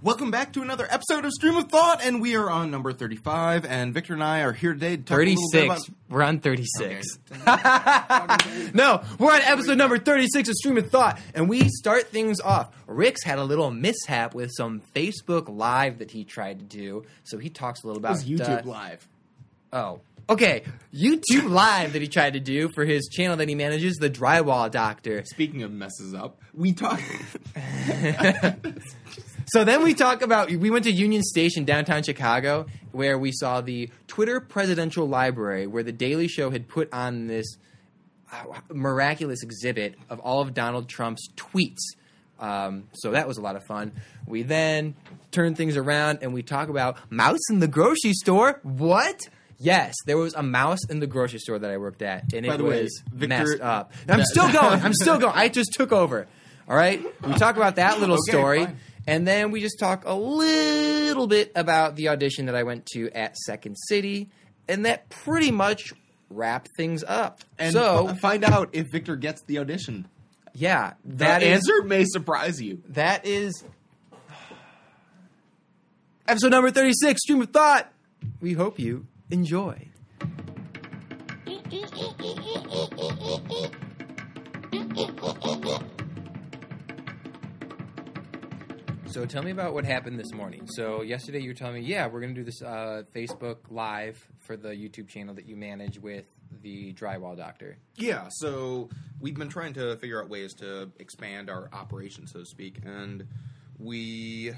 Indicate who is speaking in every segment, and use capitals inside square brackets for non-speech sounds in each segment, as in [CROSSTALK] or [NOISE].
Speaker 1: Welcome back to another episode of Stream of Thought, and we are on number 35, and Victor and I are here today to talk a little bit
Speaker 2: 36. We're on 36.
Speaker 1: about... [LAUGHS]
Speaker 2: No, we're on episode number 36 of Stream of Thought, and we start things off. Rick's had a little mishap with some Facebook Live that he tried to do, so he talks a little about
Speaker 3: was YouTube
Speaker 2: uh,
Speaker 3: Live.
Speaker 2: Oh. Okay, YouTube Live that he tried to do for his channel that he manages, The Drywall Doctor.
Speaker 1: Speaking of messes up, we talk... [LAUGHS] [LAUGHS]
Speaker 2: So then we talk about we went to Union Station downtown Chicago where we saw the Twitter Presidential Library where the Daily Show had put on this uh, miraculous exhibit of all of Donald Trump's tweets. Um, so that was a lot of fun. We then turn things around and we talk about mouse in the grocery store. What? Yes, there was a mouse in the grocery store that I worked at, and
Speaker 1: By
Speaker 2: it
Speaker 1: the way,
Speaker 2: was
Speaker 1: Victor-
Speaker 2: messed up. I'm still going. I'm still going. I just took over. All right. We talk about that little
Speaker 1: Okay,
Speaker 2: story.
Speaker 1: fine.
Speaker 2: And then we just talk a little bit about the audition that I went to at Second City, and that pretty much wrapped things up.
Speaker 1: And
Speaker 2: so,
Speaker 1: f- find out if Victor gets the audition.
Speaker 2: yeah,
Speaker 1: That
Speaker 2: that is
Speaker 1: answer may surprise you.
Speaker 2: that is [SIGHS] episode number thirty-six. Stream of thought. We hope you enjoy. [LAUGHS] So tell me about what happened this morning. So yesterday you were telling me, yeah, we're going to do this uh, Facebook Live for the YouTube channel that you manage with the Drywall Doctor.
Speaker 1: Yeah, so we've been trying to figure out ways to expand our operation, so to speak, and we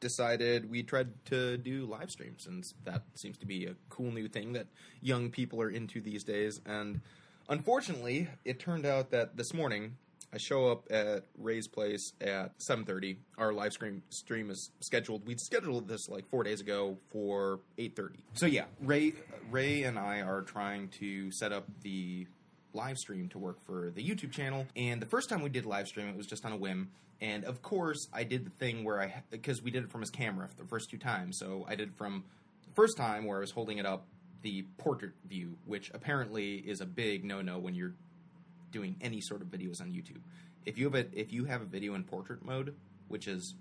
Speaker 1: decided we tried to do live streams, and that seems to be a cool new thing that young people are into these days. And unfortunately, it turned out that this morning I show up at Ray's place at 7:30. Our live stream stream is scheduled. We'd scheduled this like four days ago for 8:30. So yeah, Ray Ray and I are trying to set up the live stream to work for the YouTube channel. And the first time we did live stream, it was just on a whim. And of course, I did the thing where I because we did it from his camera the first two times. So I did from the first time where I was holding it up the portrait view, which apparently is a big no-no when you're doing any sort of videos on YouTube. If you have a if you have a video in portrait mode, which is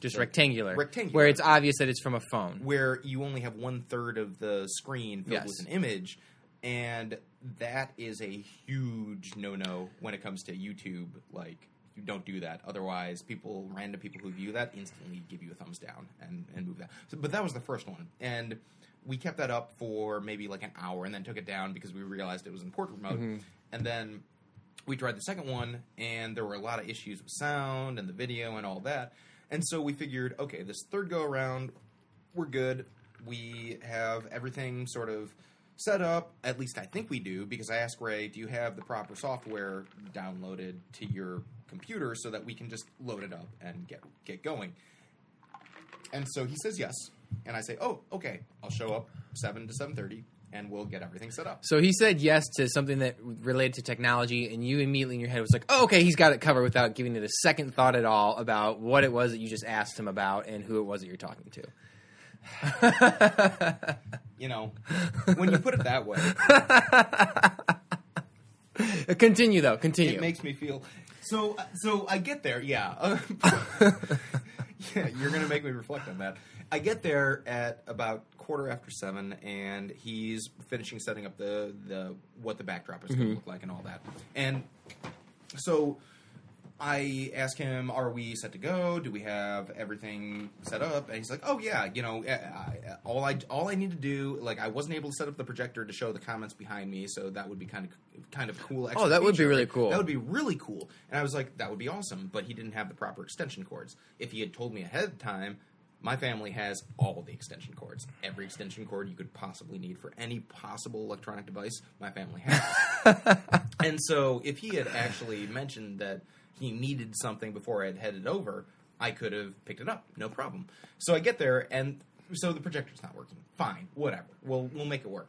Speaker 2: Just
Speaker 1: Like,
Speaker 2: rectangular.
Speaker 1: rectangular.
Speaker 2: Where it's obvious that it's from a phone.
Speaker 1: where you only have one third of the screen filled
Speaker 2: Yes.
Speaker 1: with an image, and that is a huge no no when it comes to YouTube. Like you don't do that. Otherwise, people, random people who view that, instantly give you a thumbs down and and move that. So, but that was the first one, and we kept that up for maybe like an hour, and then took it down because we realized it was in portrait mode, mm-hmm. And then we tried the second one and there were a lot of issues with sound and the video and all that. And so we figured okay this third go around we're good. We have everything sort of set up at least i think we do because i asked ray do you have the proper software downloaded to your computer so that we can just load it up and get get going? And so he says yes. And i say oh okay i'll show up 7 to 7.30 and we'll get everything set up
Speaker 2: So he said yes to something that related to technology, and you immediately in your head was like, "Oh, okay, he's got it covered," without giving it a second thought at all about what it was that you just asked him about and who it was that you're talking to.
Speaker 1: you know when you put it that way [LAUGHS]
Speaker 2: continue though. Continue.
Speaker 1: It makes me feel so. So I get there, yeah. [LAUGHS] [LAUGHS] Yeah, you're gonna make me reflect on that. I get there at about quarter after seven, and he's finishing setting up the the what the backdrop is going to mm-hmm. look like and all that. And so I ask him, "Are we set to go? Do we have everything set up?" And he's like, "Oh yeah, you know, I, I, all I all I need to do, like, I wasn't able to set up the projector to show the comments behind me, so that would be kind of kind of cool.
Speaker 2: Oh, that would be really cool.
Speaker 1: That would be really cool." And I was like, "That would be awesome," but he didn't have the proper extension cords. If he had told me ahead of time. My family has all the extension cords. Every extension cord you could possibly need for any possible electronic device, my family has. [LAUGHS] And so, if he had actually mentioned that he needed something before I had headed over, I could have picked it up, no problem. So I get there, and so the projector's not working. Fine, whatever. We'll we'll make it work.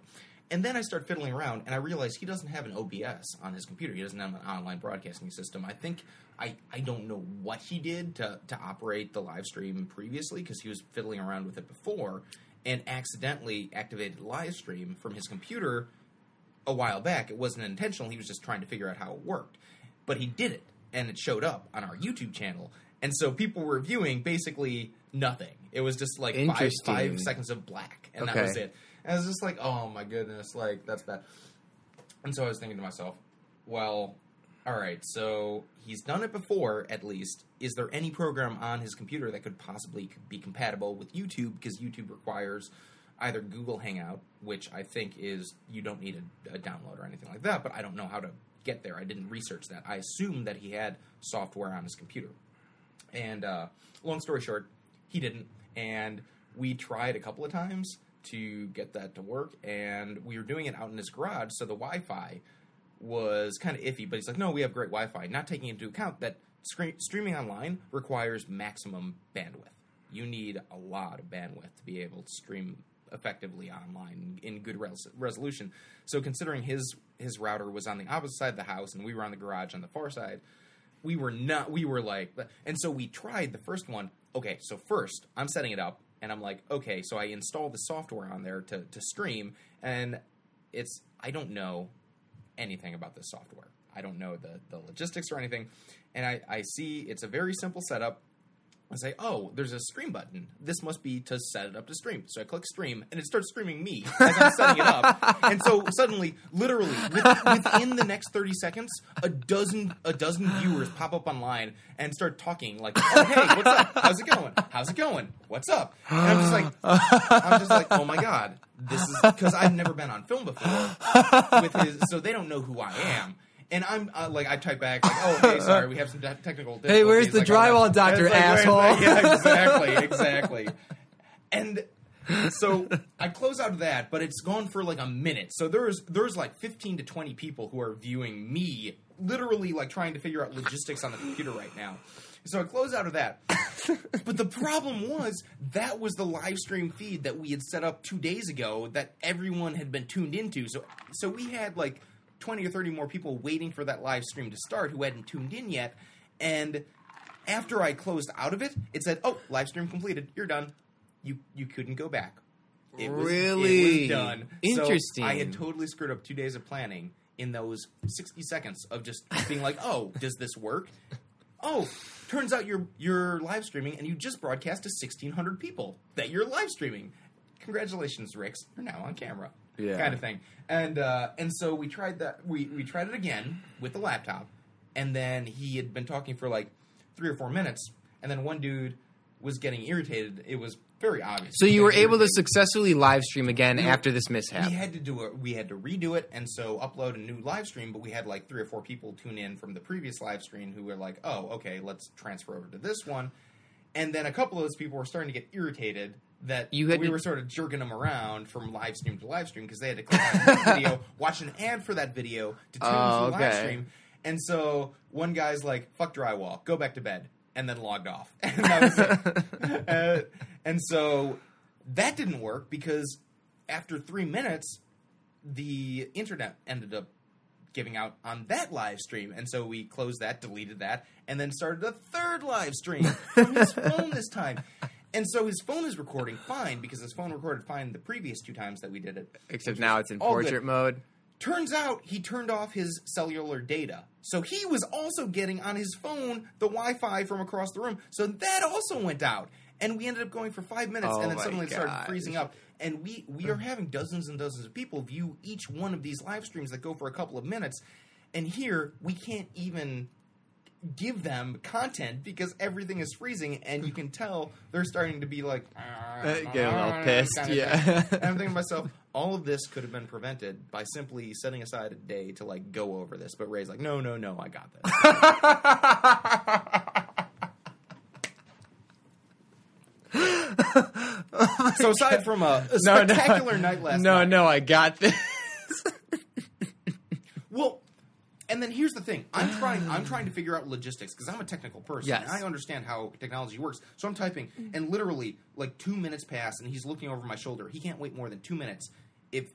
Speaker 1: And then I start fiddling around, and I realize he doesn't have an OBS on his computer. He doesn't have an online broadcasting system. I think I, I don't know what he did to, to operate the live stream previously because he was fiddling around with it before and accidentally activated the live stream from his computer a while back. It wasn't intentional. He was just trying to figure out how it worked. But he did it, and it showed up on our YouTube channel. and so people were viewing basically nothing. It was just like five, five seconds of black, and that was it. And I was just like, oh my goodness, like that's bad. And so I was thinking to myself, well, all right, so he's done it before, at least. Is there any program on his computer that could possibly be compatible with YouTube? Because YouTube requires either Google Hangout, which I think is you don't need a, a download or anything like that, but I don't know how to get there. I didn't research that. I assumed that he had software on his computer. And uh, long story short, he didn't. And we tried a couple of times to get that to work, and we were doing it out in his garage, so the Wi Fi was kind of iffy. But he's like, no, we have great Wi Fi, not taking into account that streaming online requires maximum bandwidth. You need a lot of bandwidth to be able to stream effectively online in good res- resolution. So considering his his router was on the opposite side of the house and we were on the garage on the far side, we were not we were like and so we tried the first one okay so first i'm setting it up and i'm like okay so i install the software on there to, to stream and it's i don't know anything about this software. I don't know the, the logistics or anything. And I, I see it's a very simple setup I say, oh, there's a stream button. This must be to set it up to stream. So I click stream, and it starts streaming me as I'm setting it up. [LAUGHS] And so suddenly, literally, with, within the next 30 seconds, a dozen a dozen viewers pop up online and start talking like, oh, hey, what's up? How's it going? How's it going? What's up? And I'm just like, I'm just like, oh my god, this is because I've never been on film before with his, so they don't know who I am. And I'm uh, like, I type back, like, oh, hey, sorry, we have some te- technical difficulties.
Speaker 2: Hey, where's the
Speaker 1: Like,
Speaker 2: drywall
Speaker 1: like-
Speaker 2: doctor,
Speaker 1: like,
Speaker 2: asshole? [LAUGHS]
Speaker 1: Yeah, exactly, [LAUGHS] exactly. And so I close out of that, but it's gone for like a minute. So there's there's like 15 to 20 people who are viewing me, literally like trying to figure out logistics on the computer right now. So I close out of that. but the problem was that was the live stream feed that we had set up two days ago that everyone had been tuned into. So so we had like 20 or 30 more people waiting for that live stream to start who hadn't tuned in yet. And after I closed out of it, it said, "Oh, live stream completed. You're done. You you couldn't go back." It was, It
Speaker 2: Really?
Speaker 1: was done.
Speaker 2: Interesting.
Speaker 1: So I had totally screwed up two days of planning in those 60 seconds of just being like, "Oh, [LAUGHS] does this work?" Oh, turns out you're you're live streaming and you just broadcast to 1600 people that you're live streaming. Congratulations, Rix. You're now on camera.
Speaker 2: Yeah.
Speaker 1: Kind of thing. And uh, and so we tried that we we tried it again with the laptop and then he had been talking for like 3 or 4 minutes and then one dude was getting irritated. It was very obvious.
Speaker 2: So you were
Speaker 1: Getting
Speaker 2: able to successfully live stream again
Speaker 1: We-
Speaker 2: after this mishap.
Speaker 1: We had to do it. We had to redo it, and so upload a new live stream. But we had like three or four people tune in from the previous live stream who were like, "Oh, okay, let's transfer over to this one." And then a couple of those people were starting to get irritated that
Speaker 2: You had
Speaker 1: we
Speaker 2: to-
Speaker 1: were sort of jerking them around from live stream to live stream because they had to click on [LAUGHS] the video, watch an ad for that video to tune
Speaker 2: Oh,
Speaker 1: to the live stream. And so one guy's like, "Fuck drywall, go back to bed," and then logged off. [LAUGHS] And that was it. [LAUGHS] uh, and so that didn't work because after three minutes, the internet ended up giving out on that live stream. And so we closed that, deleted that, and then started a third live stream from his phone this time. And so his phone is recording fine because his phone recorded fine the previous two times that we did it.
Speaker 2: Except now it's in
Speaker 1: good.
Speaker 2: portrait mode.
Speaker 1: Turns out he turned off his cellular data. So he was also getting on his phone the Wi Fi from across the room. So that also went out. And we ended up going for five minutes
Speaker 2: Oh
Speaker 1: and then suddenly it started freezing up. And we, we are having dozens and dozens of people view each one of these live streams that go for a couple of minutes. And here we can't even give them content because everything is freezing and you can tell they're starting to be like uh, ah,
Speaker 2: Get a little ah, pissed,
Speaker 1: kind of
Speaker 2: yeah.
Speaker 1: and I'm thinking to myself, all of this could have been prevented by simply setting aside a day to like go over this. But Ray's like, no, no, no, I got this. [LAUGHS] so aside from a, a
Speaker 2: No, no.
Speaker 1: spectacular night last night.
Speaker 2: no,
Speaker 1: night,
Speaker 2: no, I got this.
Speaker 1: well, and then here's the thing: I'm trying. I'm trying to [SIGHS] figure out logistics because I'm a technical person.
Speaker 2: Yes.
Speaker 1: and I understand how technology works. So I'm typing, and literally, like two minutes pass, and he's looking over my shoulder. He can't wait more than two minutes. If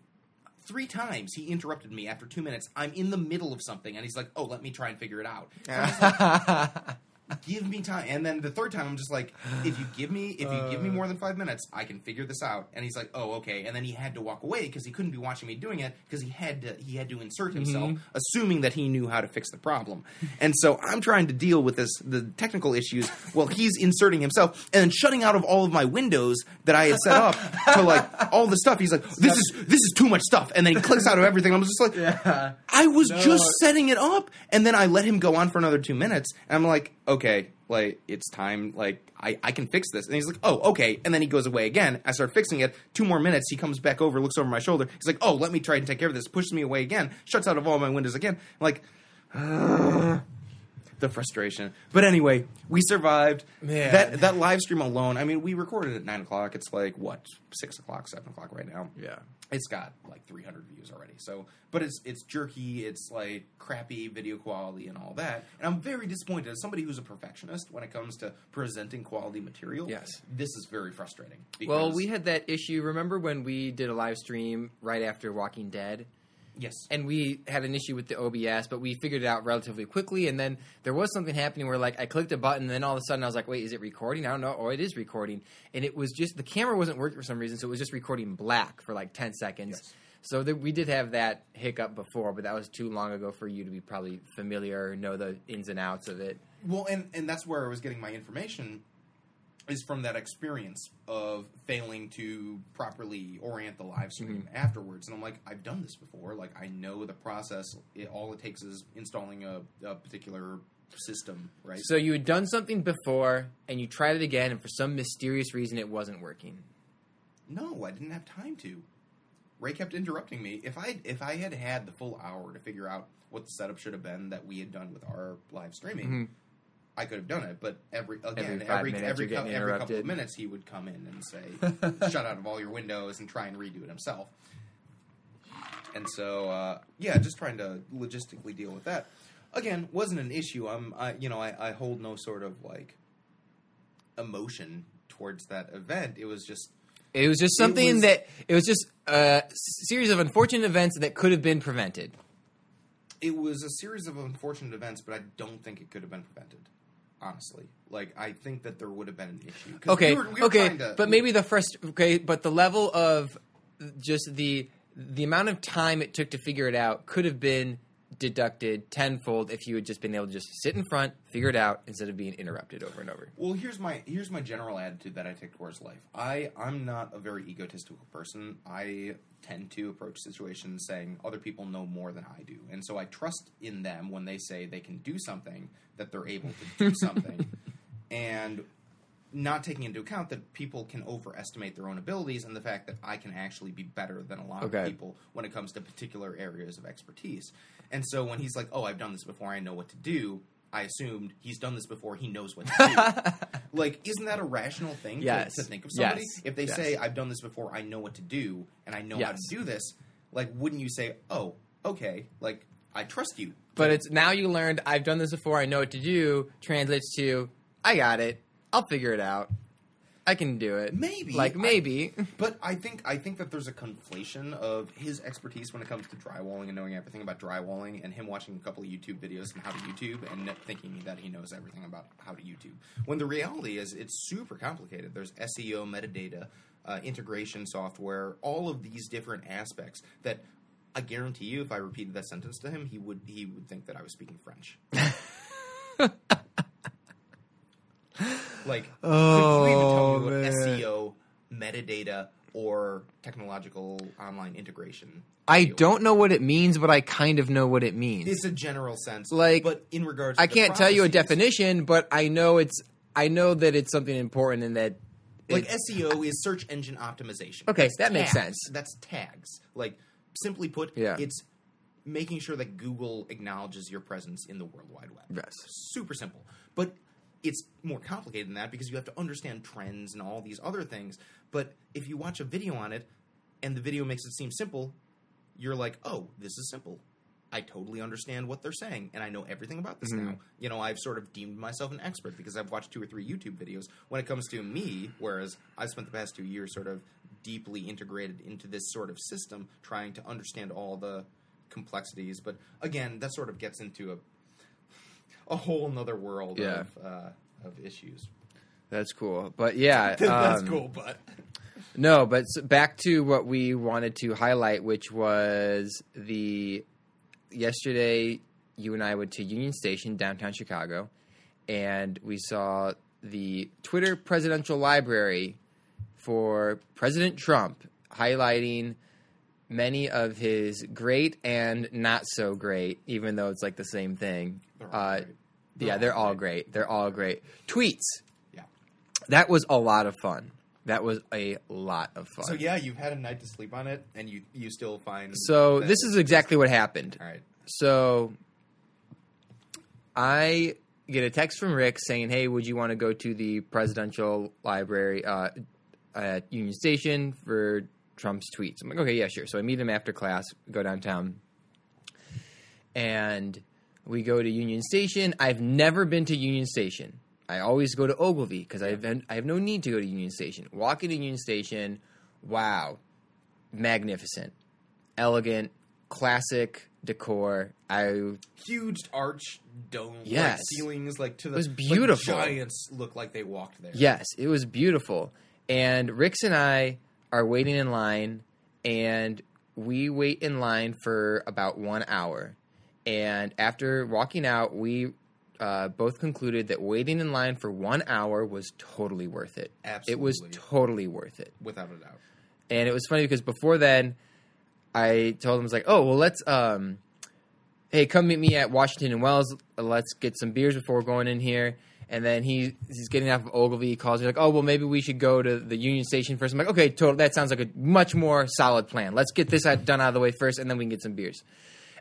Speaker 1: three times he interrupted me after two minutes, I'm in the middle of something, and he's like, "Oh, let me try and figure it out." [LAUGHS] give me time. And then the third time, I'm just like, if you give me, if you give me uh. more than five minutes, I can figure this out. And he's like, oh, okay. And then he had to walk away because he couldn't be watching me doing it because he had to, he had to insert mm-hmm. himself, assuming that he knew how to fix the problem. And so I'm trying to deal with this, the technical issues, while he's inserting himself and then shutting out of all of my windows that I had set up to like all the stuff. He's like, this is this is too much stuff, and then he clicks out of everything. I'm just like,
Speaker 2: Yeah.
Speaker 1: I was just setting it up, and then I let him go on for another two minutes, and I'm like, okay, like it's time, like I, I can fix this, and he's like, oh, okay, and then he goes away again. I start fixing it. Two more minutes, he comes back over, looks over my shoulder. He's like, oh, let me try and take care of this. Pushes me away again, shuts out of all my windows again. I'm like, the frustration. But anyway, we survived.
Speaker 2: Man.
Speaker 1: That that live stream alone. I mean, we recorded at nine o'clock. It's like what six o'clock, seven o'clock right now.
Speaker 2: Yeah.
Speaker 1: It's got like 300 views already. So, but it's it's jerky. It's like crappy video quality and all that. And I'm very disappointed as somebody who's a perfectionist when it comes to presenting quality material.
Speaker 2: Yes.
Speaker 1: this is very frustrating.
Speaker 2: Well, we had that issue. Remember when we did a live stream right after Walking Dead?
Speaker 1: Yes.
Speaker 2: and we had an issue with the OBS, but we figured it out relatively quickly. And then there was something happening where, like, I clicked a button, and then all of a sudden I was like, "Wait, is it recording?" I don't know. Oh, it is recording, and it was just the camera wasn't working for some reason, so it was just recording black for like ten seconds.
Speaker 1: Yes.
Speaker 2: So th- we did have that hiccup before, but that was too long ago for you to be probably familiar or know the ins and outs of it.
Speaker 1: Well, and and that's where I was getting my information is from that experience of failing to properly orient the live stream afterwards. And I'm like, I've done this before. Like, I know the process. It, all it takes is installing a, a particular system, right?
Speaker 2: So you had done something before, and you tried it again, and for some mysterious reason, it wasn't working.
Speaker 1: no, I didn't have time to. Ray kept interrupting me. If I if I had had the full hour to figure out what the setup should have been that we had done with our live streaming,
Speaker 2: Mhm.
Speaker 1: I could have done it. But every again
Speaker 2: Every
Speaker 1: every every,
Speaker 2: minutes you're
Speaker 1: cou-
Speaker 2: getting
Speaker 1: every couple of minutes he would come in and say, [LAUGHS] "Shut out of all your windows" and try and redo it himself. And so, uh, yeah, just trying to logistically deal with that. Again, wasn't an issue. I'm, I, you know, I, I hold no sort of like emotion towards that event. It was just
Speaker 2: It was just something
Speaker 1: was-
Speaker 2: that it was just a series of unfortunate events that could have been prevented.
Speaker 1: it was a series of unfortunate events, but I don't think it could have been prevented. Honestly, like I think that there would have been an issue.
Speaker 2: Okay,
Speaker 1: we were- we were
Speaker 2: okay,
Speaker 1: to-
Speaker 2: but maybe the first okay, but the level of just the the amount of time it took to figure it out could have been deducted tenfold if you had just been able to just sit in front, figure it out instead of being interrupted over and over.
Speaker 1: Well, here's my here's my general attitude that I take towards life. I I'm not a very egotistical person. I tend to approach situations saying other people know more than I do, and so I trust in them when they say they can do something that they're able to do [LAUGHS] something, and not taking into account that people can overestimate their own abilities and the fact that I can actually be better than a lot
Speaker 2: Okay.
Speaker 1: of people when it comes to particular areas of expertise. And so when he's like, "Oh, I've done this before. I know what to do." I assumed he's done this before. He knows what to do. [LAUGHS] like, isn't that a rational thing to-
Speaker 2: Yes.
Speaker 1: to, think of somebody?
Speaker 2: Yes.
Speaker 1: If they
Speaker 2: Yes.
Speaker 1: say, "I've done this before. I know what to do, and I know how to do this," like, wouldn't you say, "Oh, okay, like I trust you"?
Speaker 2: But it's now you learned I've done this before, I know what to do, translates to I got it. I'll figure it out. I can do it.
Speaker 1: Maybe.
Speaker 2: Like
Speaker 1: I-
Speaker 2: maybe. [LAUGHS]
Speaker 1: But I think I think that there's a conflation of his expertise when it comes to drywalling and knowing everything about drywalling, and him watching a couple of YouTube videos on how to YouTube and thinking that he knows everything about how to YouTube. When the reality is, it's super complicated. There's SEO, metadata, uh, integration software, all of these different aspects that. I guarantee you, if I repeated that sentence to him, he would he would think that I was speaking French. [LAUGHS] like,
Speaker 2: Oh,
Speaker 1: could you even tell oh, me what
Speaker 2: man.
Speaker 1: SEO, metadata, or technological online integration?
Speaker 2: I
Speaker 1: do?
Speaker 2: don't know what it means, but I kind of know what it means.
Speaker 1: It's a general sense,
Speaker 2: Like,
Speaker 1: but in regards, to
Speaker 2: I can't tell you a definition, but I know it's I know that it's something important and that
Speaker 1: Like SEO is search engine optimization.
Speaker 2: Okay,
Speaker 1: That's
Speaker 2: that makes sense.
Speaker 1: That's tags. Like simply put,
Speaker 2: Yeah.
Speaker 1: it's making sure that Google acknowledges your presence in the World Wide Web.
Speaker 2: Yes.
Speaker 1: Super simple. But it's more complicated than that because you have to understand trends and all these other things. But if you watch a video on it and the video makes it seem simple, you're like, oh, this is simple. I totally understand what they're saying, and I know everything about this
Speaker 2: Mm-hmm.
Speaker 1: now. You know, I've sort of deemed myself an expert because I've watched two or three YouTube videos. When it comes to me, whereas I've spent the past two years sort of deeply integrated into this sort of system, trying to understand all the complexities. But again, that sort of gets into a a whole nother world
Speaker 2: Yeah.
Speaker 1: of uh, of issues.
Speaker 2: That's cool. But yeah, [LAUGHS]
Speaker 1: That's
Speaker 2: um,
Speaker 1: cool, but
Speaker 2: No, but back to what we wanted to highlight, which was the yesterday. You and I went to Union Station, downtown Chicago, and we saw the Twitter Presidential Library for President Trump, highlighting many of his great and not so great, even though it's like the same thing.
Speaker 1: They're
Speaker 2: Uh,
Speaker 1: great.
Speaker 2: yeah, they're all great. They're all great. Tweets.
Speaker 1: Yeah.
Speaker 2: That was a lot of fun. That was a lot of fun.
Speaker 1: So yeah, you've had a night to sleep on it, and you you still find.
Speaker 2: So this is exactly what happened.
Speaker 1: all right.
Speaker 2: So I get a text from Rick saying, "Hey, would you want to go to the presidential library uh, at Union Station for Trump's tweets?" I'm like, "Okay, yeah, sure." So I meet him after class, go downtown, and we go to Union Station. I've never been to Union Station. I always go to Ogilvie because I have I have no need to go to Union Station. Walk into Union Station, wow, magnificent, elegant, classic decor. I
Speaker 1: Huge arch dome,
Speaker 2: Yes.
Speaker 1: like ceilings, like to the
Speaker 2: was
Speaker 1: like,
Speaker 2: beautiful.
Speaker 1: giants look like they walked there.
Speaker 2: Yes, it was beautiful. And Ricks and I are waiting in line, and we wait in line for about one hour. And after walking out, we uh, both concluded that waiting in line for one hour was totally worth it. Absolutely. It was totally worth it.
Speaker 1: without a doubt.
Speaker 2: And it was funny because before then, I told him, I was like, oh, well, let's, um, hey, come meet me at Washington and Wells. Let's get some beers before going in here. And then he he's getting off of Ogilvie. He calls me like, oh, well, maybe we should go to the Union Station first. I'm like, okay, total. That sounds like a much more solid plan. Let's get this out- done out of the way first, and then we can get some beers.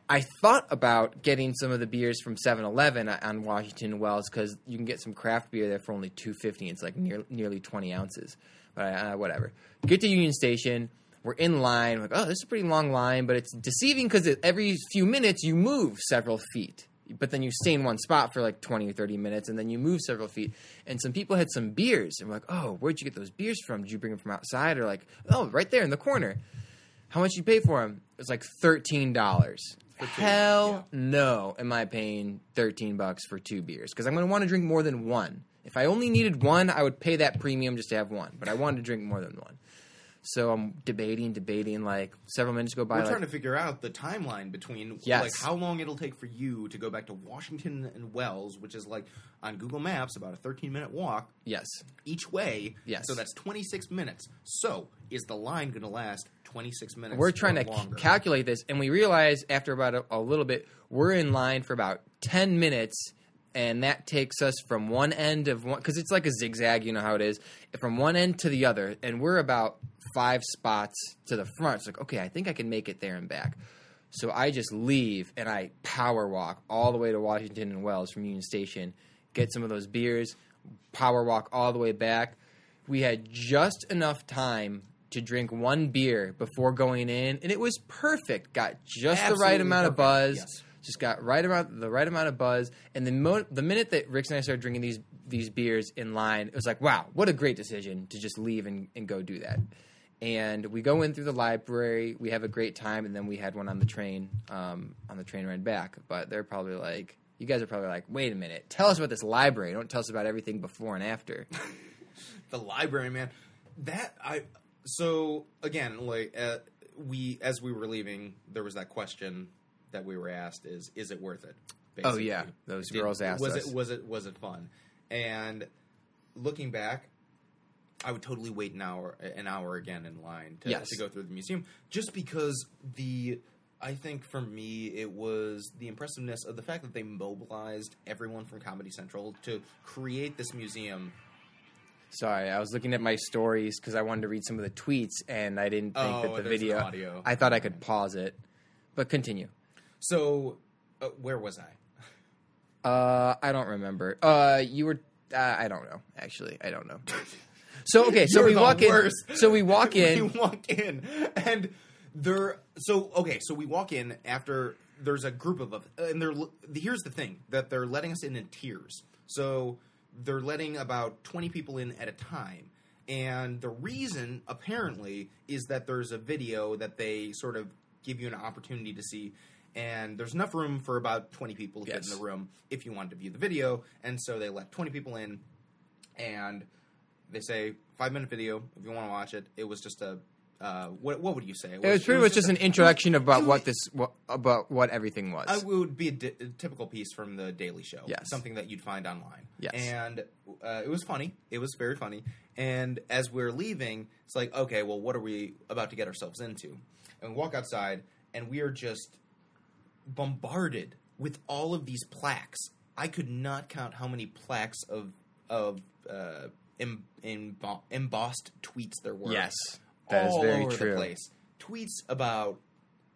Speaker 2: I thought about getting some of the beers from 7-Eleven on Washington Wells because you can get some craft beer there for only two fifty. It's like near, nearly twenty ounces. But uh, whatever. Get to Union Station. We're in line. Like, oh, this is a pretty long line, but it's deceiving because every few minutes you move several feet. But then you stay in one spot for like 20 or 30 minutes, and then you move several feet. And some people had some beers. And we're like, oh, where'd you get those beers from? Did you bring them from outside? Or like, oh, right there in the corner. How much you pay for them? It was like thirteen dollars. Hell no, am I paying thirteen bucks for two beers? Because I'm going to want to drink more than one. If I only needed one, I would pay that premium just to have one. But I wanted to drink more than one. So I'm debating, debating. Like several minutes go by.
Speaker 1: We're
Speaker 2: like,
Speaker 1: trying to figure out the timeline between
Speaker 2: Yes.
Speaker 1: like how long it'll take for you to go back to Washington and Wells, which is like on Google Maps about a 13 minute walk
Speaker 2: yes,
Speaker 1: each way.
Speaker 2: Yes.
Speaker 1: So that's 26 minutes. So is the line going to last 26 minutes?
Speaker 2: we're trying to
Speaker 1: longer?
Speaker 2: calculate this, and we realize after about a, a little bit, we're in line for about ten minutes, and that takes us from one end of one because it's like a zigzag. You know how it is from one end to the other, and we're about five spots to the front. It's like okay, I think I can make it there and back. So I just leave and I power walk all the way to Washington and Wells from Union Station, get some of those beers, power walk all the way back. We had just enough time to drink one beer before going in, and it was perfect. Got just the right
Speaker 1: Absolutely
Speaker 2: amount of buzz.
Speaker 1: yes.
Speaker 2: Just got right amount the right amount of buzz, and the mo- the minute that Rick and I started drinking these these beers in line, it was like, wow, what a great decision to just leave and, and go do that. And we go in through the library, we have a great time, and then we had one on the train um, on the train ride back. But they're probably like, you guys are probably like, wait a minute, tell us about this library. Don't tell us about everything before and after. [LAUGHS]
Speaker 1: the library, man. That I so again like uh, we as we were leaving, there was that question that we were asked: is is it worth it?
Speaker 2: Oh, yeah. Those girls asked
Speaker 1: was
Speaker 2: us.
Speaker 1: it was it was it fun? And looking back, I would totally wait an hour an hour again in line to,
Speaker 2: Yes.
Speaker 1: to go through the museum, just because the. I think for me, it was the impressiveness of the fact that they mobilized everyone from Comedy Central to create this museum
Speaker 2: Sorry, I was looking at my stories because I wanted to read some of the tweets, and I didn't think
Speaker 1: Oh,
Speaker 2: that the video. I thought I could pause it, but continue.
Speaker 1: So, uh, where was I?
Speaker 2: Uh, I don't remember. Uh, you were. Uh, I don't know. Actually, I don't know. [LAUGHS] So okay, so
Speaker 1: You're
Speaker 2: we walk
Speaker 1: worst.
Speaker 2: in. So we walk [LAUGHS] in.
Speaker 1: we walk in, and there. So okay, so we walk in after there's a group of us, and they're. Here's the thing that they're letting us in in tiers. So they're letting about twenty people in at a time, and the reason apparently is that there's a video that they sort of give you an opportunity to see. and there's enough room for about 20 people to
Speaker 2: Yes.
Speaker 1: fit in the room if you wanted to view the video. And so they let 20 people in, and they say five minute video if you want to watch it. It was just a uh, what what would you say?
Speaker 2: It was pretty much just an introduction
Speaker 1: was-
Speaker 2: about what this what, about what everything was.
Speaker 1: uh, it would be a, di- a typical piece from the Daily Show.
Speaker 2: Yes.
Speaker 1: Something that you'd find online.
Speaker 2: Yes.
Speaker 1: And uh, it was funny. It was very funny. And as we're leaving, it's like, okay, well, what are we about to get ourselves into? And we walk outside, and we are just bombarded with all of these plaques. I could not count how many plaques of of uh, em, embo- embossed tweets there were
Speaker 2: yes, that is
Speaker 1: all
Speaker 2: very
Speaker 1: over
Speaker 2: true.
Speaker 1: the place. Tweets about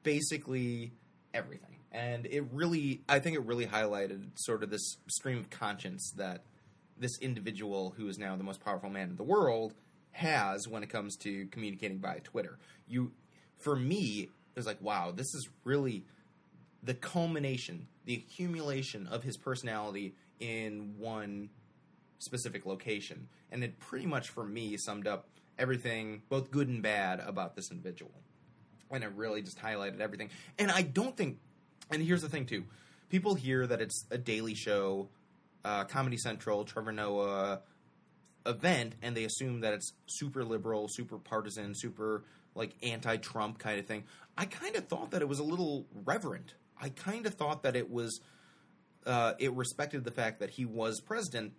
Speaker 1: basically everything. And it really, I think it really highlighted sort of this stream of conscience that this individual who is now the most powerful man in the world has when it comes to communicating via Twitter. You, for me, it was like, wow, this is really the culmination, the accumulation of his personality in one specific location. And it pretty much, for me, summed up everything, both good and bad, about this individual. And it really just highlighted everything. And I don't think, and here's the thing, too people hear that it's a daily show, uh, Comedy Central, Trevor Noah event, and they assume that it's super liberal, super partisan, super like anti Trump kind of thing. I kind of thought that it was a little reverent. I kind of thought that it was, uh, it respected the fact that he was president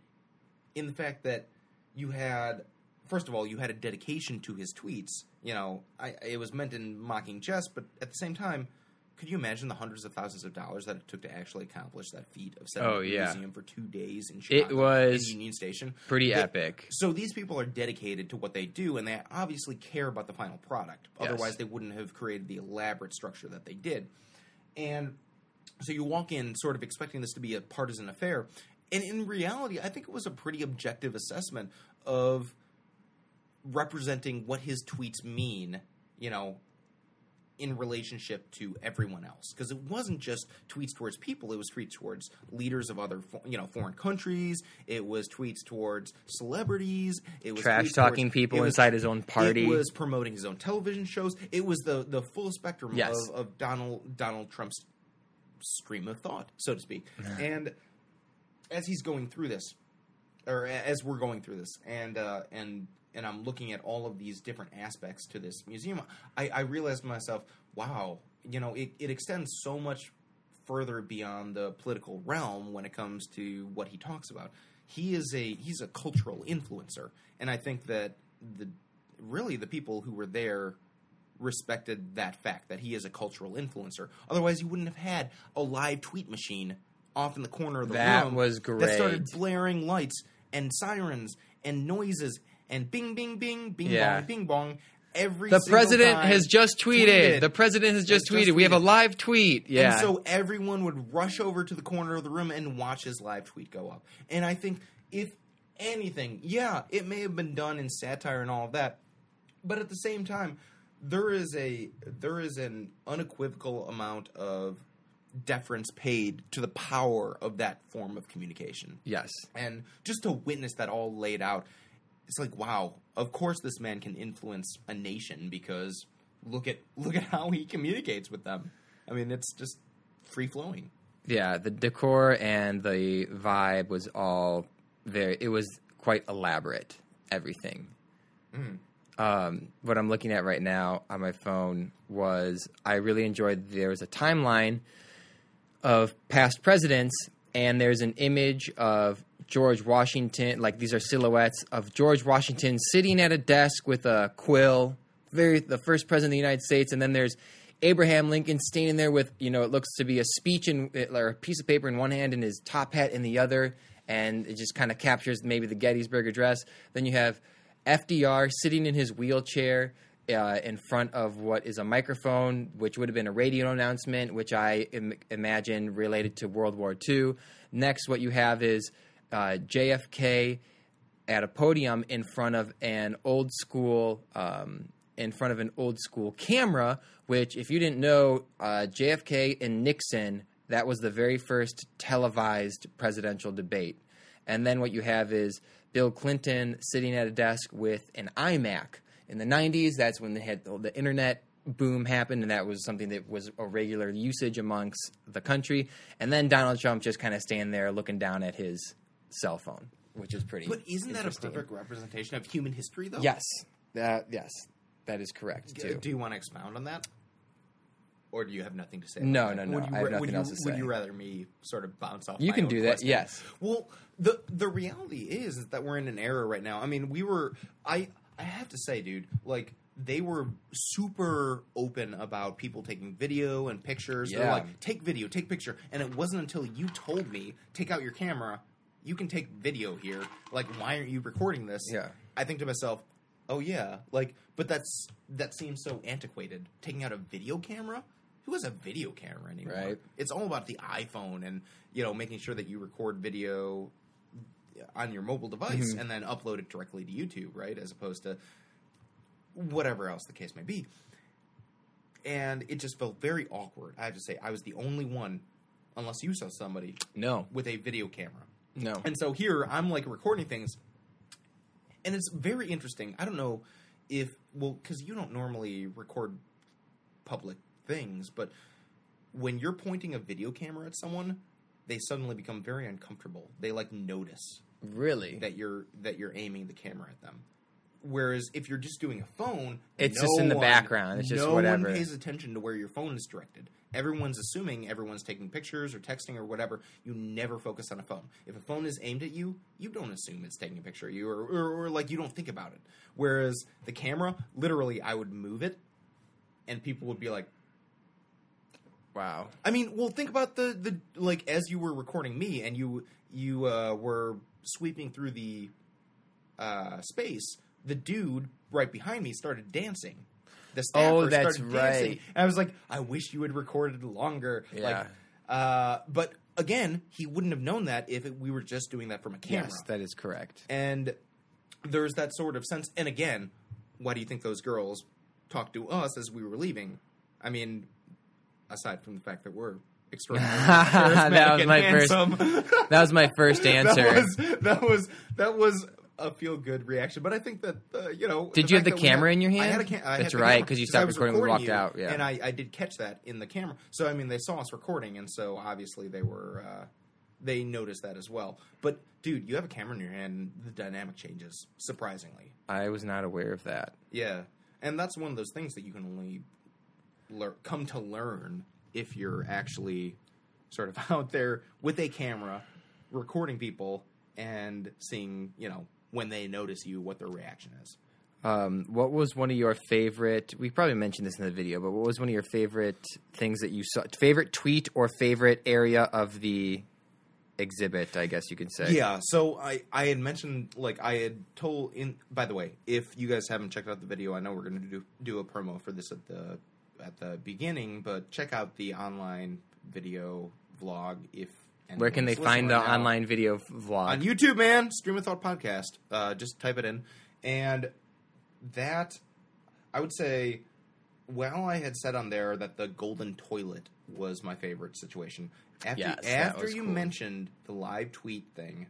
Speaker 1: in the fact that you had first of all you had a dedication to his tweets you know I, it was meant in mocking jest but at the same time could you imagine the hundreds of thousands of dollars that it took to actually accomplish that feat of setting
Speaker 2: Oh,
Speaker 1: up a
Speaker 2: yeah.
Speaker 1: museum for two days in
Speaker 2: It
Speaker 1: Chicago
Speaker 2: was
Speaker 1: in Union Station?
Speaker 2: Pretty
Speaker 1: They-
Speaker 2: epic.
Speaker 1: So these people are dedicated to what they do, and they obviously care about the final product.
Speaker 2: Yes.
Speaker 1: Otherwise, they wouldn't have created the elaborate structure that they did. And so you walk in sort of expecting this to be a partisan affair, and in reality, I think it was a pretty objective assessment of representing what his tweets mean. You know, in relationship to everyone else because it wasn't just tweets towards people it was tweets towards leaders of other you know foreign countries it was tweets towards celebrities it was
Speaker 2: Trash talking
Speaker 1: towards-
Speaker 2: people
Speaker 1: was-
Speaker 2: inside his own party.
Speaker 1: it was promoting his own television shows it was the the full spectrum
Speaker 2: Yes.
Speaker 1: of, of Donald Donald Trump's stream of thought so to speak and as he's going through this or as we're going through this, and uh, and and I'm looking at all of these different aspects to this museum, I, I realized to myself, wow, you know, it, it extends so much further beyond the political realm when it comes to what he talks about. He is a he's a cultural influencer, and I think that the really the people who were there respected that fact that he is a cultural influencer. Otherwise, you wouldn't have had a live tweet machine off in the corner of the
Speaker 2: That
Speaker 1: room
Speaker 2: was
Speaker 1: that started blaring lights and sirens and noises and bing bing bing bing
Speaker 2: Yeah.
Speaker 1: bong bing bong. Every
Speaker 2: The president has just tweeted.
Speaker 1: tweeted.
Speaker 2: The president has just
Speaker 1: Has just
Speaker 2: tweeted. We have a live tweet. Yeah.
Speaker 1: And so everyone would rush over to the corner of the room and watch his live tweet go up. And I think if anything, yeah, it may have been done in satire and all of that, but at the same time, there is a there is an unequivocal amount of deference paid to the power of that form of communication.
Speaker 2: yes.
Speaker 1: And just to witness that all laid out, it's like, wow, of course this man can influence a nation because look at [LAUGHS] look at how he communicates with them. I mean, it's just free flowing.
Speaker 2: Yeah, the decor and the vibe was all very. It was quite elaborate. Everything. Um, what I'm looking at right now on my phone was I really enjoyed. There was a timeline of past presidents, and there's an image of George Washington. Like these are silhouettes of George Washington sitting at a desk with a quill. Very the first president of the United States, and then there's Abraham Lincoln standing there with you know it looks to be a speech in or a piece of paper in one hand and his top hat in the other, and it just kind of captures maybe the Gettysburg Address. Then you have FDR sitting in his wheelchair uh, in front of what is a microphone, which would have been a radio announcement, which I Im- imagine related to World War II. Next, what you have is uh, JFK at a podium in front of an old school um, in front of an old school camera. Which, if you didn't know, uh, JFK and Nixon that was the very first televised presidential debate. And then what you have is Bill Clinton sitting at a desk with an iMac. In the 90s, that's when they had the internet boom happened, and that was something that was a regular usage amongst the country. And then Donald Trump just kind of standing there looking down at his cell phone, which is pretty.
Speaker 1: But isn't that a perfect representation of human history, though?
Speaker 2: Yes, that yes, that is correct too.
Speaker 1: Do you want to expound on that? Or do you have nothing to say?
Speaker 2: No,
Speaker 1: that?
Speaker 2: no, no,
Speaker 1: Would you,
Speaker 2: I have nothing
Speaker 1: you,
Speaker 2: else to say.
Speaker 1: Would you rather me sort of bounce off?
Speaker 2: You can do that,
Speaker 1: question?
Speaker 2: yes.
Speaker 1: Well, the the reality is, is that we're in an era right now. I mean, we were. I I have to say, dude, like they were super open about people taking video and pictures. They're
Speaker 2: Yeah.
Speaker 1: like, take video, take picture, and it wasn't until you told me, take out your camera. You can take video here. Like, why aren't you recording this?
Speaker 2: Yeah.
Speaker 1: I think to myself, oh yeah, like, but that's that seems so antiquated. Taking out a video camera. Who has a video camera anymore?
Speaker 2: Right.
Speaker 1: It's all about the iPhone and you know making sure that you record video on your mobile device
Speaker 2: Mm-hmm.
Speaker 1: and then upload it directly to YouTube, right? As opposed to whatever else the case may be. And it just felt very awkward. I have to say, I was the only one, unless you saw somebody
Speaker 2: no,
Speaker 1: with a video camera.
Speaker 2: no.
Speaker 1: And so here I'm like recording things, and it's very interesting. I don't know if well because you don't normally record public things, but when you're pointing a video camera at someone, they suddenly become very uncomfortable. They like notice
Speaker 2: really,
Speaker 1: that you're that you're aiming the camera at them. Whereas if you're just doing a phone,
Speaker 2: It's
Speaker 1: no
Speaker 2: just in the
Speaker 1: one-
Speaker 2: background. It's just
Speaker 1: no
Speaker 2: whatever.
Speaker 1: one pays attention to where your phone is directed. Everyone's assuming everyone's taking pictures or texting or whatever. You never focus on a phone. If a phone is aimed at you, you don't assume it's taking a picture of you, or, or, or like you don't think about it. Whereas the camera, literally, I would move it, and people would be like,
Speaker 2: wow.
Speaker 1: I mean, well, think about the the like as you were recording me and you you uh, were sweeping through the uh, space. The dude right behind me started dancing. The staffer
Speaker 2: Oh, that's
Speaker 1: started dancing.
Speaker 2: right.
Speaker 1: And I was like, I wish you had recorded longer.
Speaker 2: Yeah.
Speaker 1: Like, uh, but again, he wouldn't have known that if it, we were just doing that from a camera.
Speaker 2: Yes, that is correct.
Speaker 1: And there's that sort of sense. And again, why do you think those girls talked to us as we were leaving? I mean, aside from the fact that we're extraordinary, [LAUGHS] [LAUGHS]
Speaker 2: That was my first- [LAUGHS] That was my first answer.
Speaker 1: that was that was that was a feel good reaction. But I think that uh, you know,
Speaker 2: Did you have the camera
Speaker 1: had-
Speaker 2: in your
Speaker 1: I had
Speaker 2: hand?
Speaker 1: a cam- I
Speaker 2: That's right, because you stopped recording when we walked
Speaker 1: you,
Speaker 2: out, yeah.
Speaker 1: and I, I did catch that in the camera. So I mean, they saw us recording, and so obviously they were. Uh, they noticed that as well. But dude, you have a camera in your hand, the dynamic changes surprisingly.
Speaker 2: I was not aware of that.
Speaker 1: Yeah, and that's one of those things that you can only lear- come to learn if you're actually sort of [LAUGHS] out there with a camera, recording people and seeing, you know, when they notice you, what their reaction is.
Speaker 2: Um, what was one of your favorite? We probably mentioned this in the video, but what was one of your favorite things that you saw? Favorite tweet or favorite area of the exhibit? I guess you could say.
Speaker 1: Yeah, so I I had mentioned like I had told in by the way, if you guys haven't checked out the video, I know we're going to do do a promo for this at the at the beginning, but check out the online video vlog if
Speaker 2: Where can they find the
Speaker 1: now.
Speaker 2: online video vlog?
Speaker 1: on YouTube, man. Stream of Thought podcast. Uh, just type it in, and that I would say. Well, I had said on there that the golden toilet was my favorite situation. After,
Speaker 2: Yes,
Speaker 1: after you
Speaker 2: cool.
Speaker 1: mentioned the live tweet thing,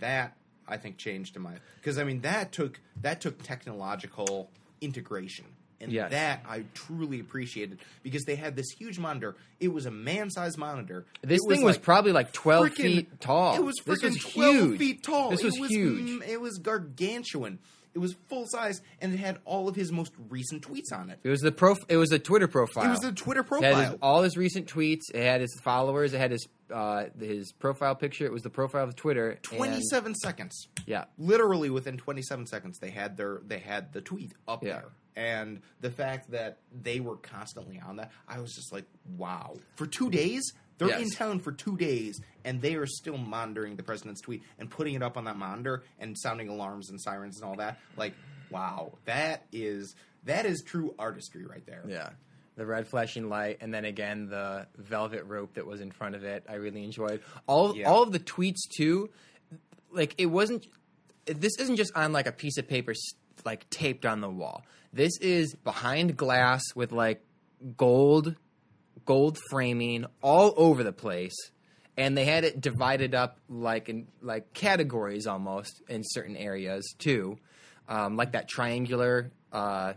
Speaker 1: that I think changed to my because I mean that took that took technological integration. And
Speaker 2: Yes.
Speaker 1: that I truly appreciated because they had this huge monitor. It was a man-sized monitor.
Speaker 2: this
Speaker 1: It
Speaker 2: thing was
Speaker 1: like
Speaker 2: probably like twelve
Speaker 1: freaking-
Speaker 2: feet tall.
Speaker 1: It was
Speaker 2: this
Speaker 1: freaking
Speaker 2: was
Speaker 1: twelve
Speaker 2: huge.
Speaker 1: feet tall.
Speaker 2: This
Speaker 1: it
Speaker 2: was
Speaker 1: was
Speaker 2: huge.
Speaker 1: mm, It was gargantuan. It was full size, and it had all of his most recent tweets on it.
Speaker 2: It was the prof. It was a Twitter profile.
Speaker 1: It was a Twitter profile.
Speaker 2: It had his, all his recent tweets. It had his followers. It had his uh, his profile picture. It was the profile of Twitter.
Speaker 1: Twenty-seven seconds.
Speaker 2: yeah.
Speaker 1: Literally within twenty-seven seconds, they had their they had the tweet up
Speaker 2: Yeah.
Speaker 1: there, and the fact that they were constantly on that, I was just like, wow. For two days, they're
Speaker 2: Yes.
Speaker 1: in town for two days, and they are still monitoring the president's tweet and putting it up on that monitor and sounding alarms and sirens and all that. Like, wow, that is that is true artistry right there.
Speaker 2: Yeah. The red flashing light, and then again the velvet rope that was in front of it. I really enjoyed all
Speaker 1: Yeah.
Speaker 2: all of the tweets too. Like it wasn't. This isn't just on like a piece of paper, like taped on the wall. This is behind glass with like gold, gold framing all over the place, and they had it divided up like in like categories almost in certain areas too, um, like that triangular. Uh,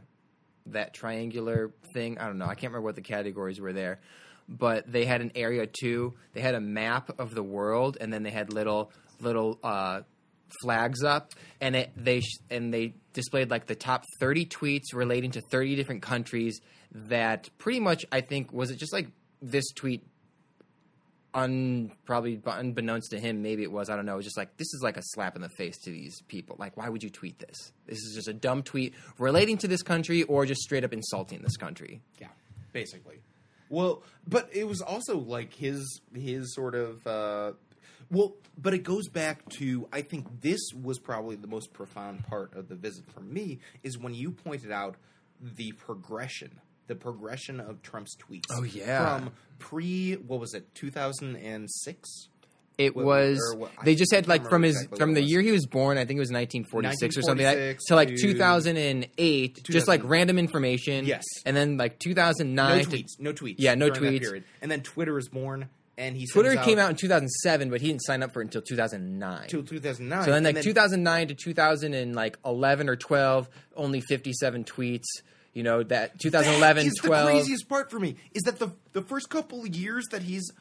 Speaker 2: that triangular thing. I don't know. I can't remember what the categories were there, but they had an area too. They had a map of the world, and then they had little little uh, flags up, and it they and they displayed like the top thirty tweets relating to thirty different countries. That pretty much, I think, was it just like this tweet un probably unbeknownst to him, maybe it was. I don't know. It was just like this is like a slap in the face to these people. Like, why would you tweet this? This is just a dumb tweet relating to this country, or just straight up insulting this country.
Speaker 1: Yeah, basically. Well, but it was also like his his sort of uh, well, but it goes back to I think this was probably the most profound part of the visit for me is when you pointed out the progression, the progression of Trump's tweets.
Speaker 2: Oh, yeah.
Speaker 1: from pre what was it, two thousand and six.
Speaker 2: It
Speaker 1: What-
Speaker 2: was.
Speaker 1: what-
Speaker 2: they just had like from his
Speaker 1: exactly
Speaker 2: from the year he was born. I think it was 1946, or something. Like, to like
Speaker 1: to
Speaker 2: 2008, just like random information.
Speaker 1: Yes.
Speaker 2: and then like
Speaker 1: No
Speaker 2: 2009. to-
Speaker 1: tweets, no tweets.
Speaker 2: Yeah, no tweets.
Speaker 1: And then Twitter is born, and he
Speaker 2: Twitter
Speaker 1: sends
Speaker 2: came out in 2007, but he didn't sign up for it until 2009.
Speaker 1: till two thousand nine.
Speaker 2: So then, like 2009 to 2011 or 12, only 57 tweets. You know that 2011,
Speaker 1: that is
Speaker 2: 12.
Speaker 1: The craziest part for me is that the the first couple of years that he's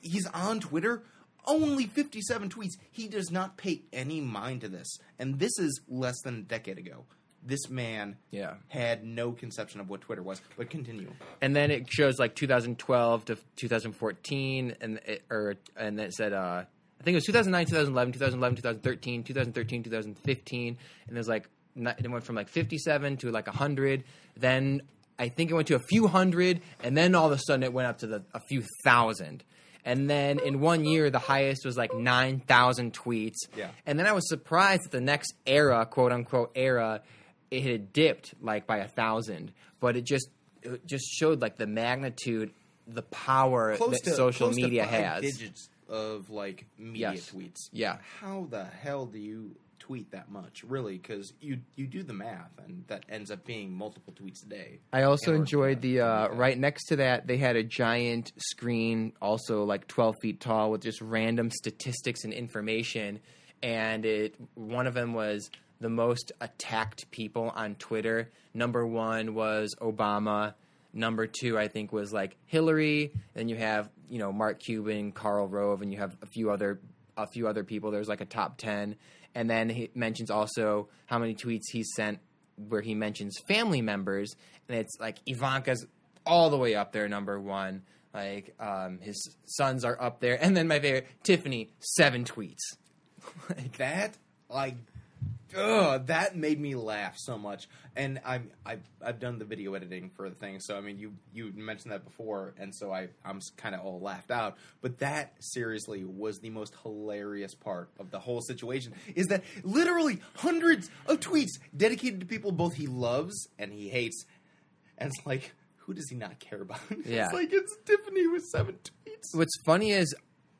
Speaker 1: he's on Twitter, only fifty seven tweets. He does not pay any mind to this, and this is less than a decade ago. This man
Speaker 2: Yeah.
Speaker 1: had no conception of what Twitter was. But continue.
Speaker 2: and then it shows like 2012 to 2014, and it, or and then it said uh, I think it was 2009, 2011, 2011, 2013, 2013, 2015, and there's like it went from like 57 to like 100. Then I think it went to a few hundred, and then all of a sudden it went up to the, a few thousand. And then in one year, the highest was like 9,000 tweets.
Speaker 1: Yeah.
Speaker 2: And then I was surprised that the next era, quote unquote era, it had dipped like by a thousand. But it just it just showed like the magnitude, the power
Speaker 1: Close
Speaker 2: that
Speaker 1: to
Speaker 2: social
Speaker 1: close to
Speaker 2: media has.
Speaker 1: digits of like media
Speaker 2: Yes.
Speaker 1: tweets.
Speaker 2: Yeah.
Speaker 1: How the hell do you tweet that much? Really? Because you you do the math, and that ends up being multiple tweets a day.
Speaker 2: I also enjoyed the uh, right next to that they had a giant screen, also like twelve feet tall, with just random statistics and information. And it one of them was the most attacked people on Twitter. Number one was Obama. Number two, I think, was like Hillary. Then you have you know Mark Cuban, Karl Rove, and you have a few other a few other people. There's like a top ten, and then he mentions also how many tweets he sent where he mentions family members, and it's like Ivanka's all the way up there, number one. Like um, his sons are up there, and then my favorite Tiffany, seven tweets. [LAUGHS]
Speaker 1: Like that like ugh, that made me laugh so much. And i'm I've, I've done the video editing for the thing so i mean you you mentioned that before and so i i'm kind of all laughed out. But that seriously was the most hilarious part of the whole situation is that literally hundreds of tweets dedicated to people both he loves and he hates and it's like who does he not care about? [LAUGHS]
Speaker 2: Yeah.
Speaker 1: it's like it's tiffany with seven tweets.
Speaker 2: What's funny is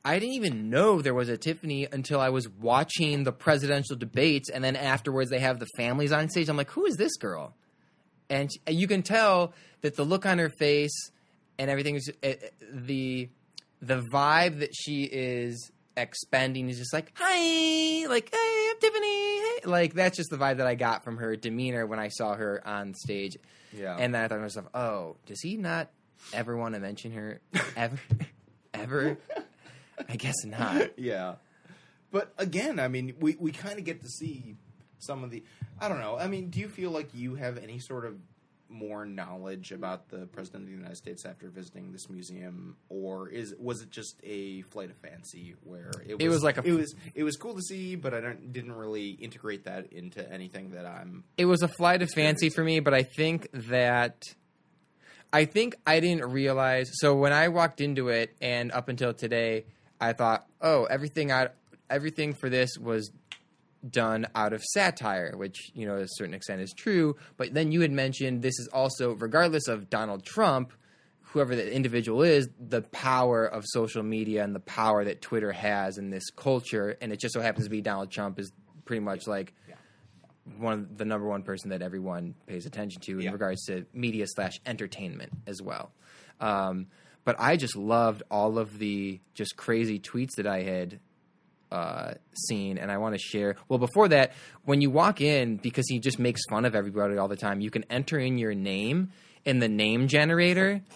Speaker 2: I didn't even know there was a Tiffany until I was watching the presidential debates, and then afterwards they have the families on stage. I'm like, who is this girl? And you can tell that the look on her face and everything is uh, the the vibe that she is expending is just like, hi, like, hey, I'm Tiffany. Hey. Like that's just the vibe that I got from her demeanor when I saw her on stage.
Speaker 1: Yeah.
Speaker 2: And then I thought to myself, oh, does he not ever want to mention her ever? [LAUGHS] ever? [LAUGHS] I guess not.
Speaker 1: yeah. But again, I mean, we, we kind of get to see some of the. I don't know. I mean, do you feel like you have any sort of more knowledge about the president of the United States after visiting this museum, or is was it just a flight of fancy where it was,
Speaker 2: It was like a-
Speaker 1: it was it was cool to see, but I don't, didn't really integrate that into anything that I'm.
Speaker 2: It was a flight of fancy for me, but I think that I think I didn't realize. So when I walked into it, and up until today, I thought, oh, everything out, everything for this was done out of satire, which you know to a certain extent is true. But then you had mentioned this is also, regardless of Donald Trump, whoever the individual is, the power of social media and the power that Twitter has in this culture, and it just so happens to be Donald Trump is pretty much like one of the number one person that everyone pays attention to in
Speaker 1: Yeah.
Speaker 2: regards to media slash entertainment as well. Um, but I just loved all of the just crazy tweets that I had uh, scene, and I want to share. Well, before that, when you walk in, because he just makes fun of everybody all the time, you can enter in your name in the name generator. [LAUGHS]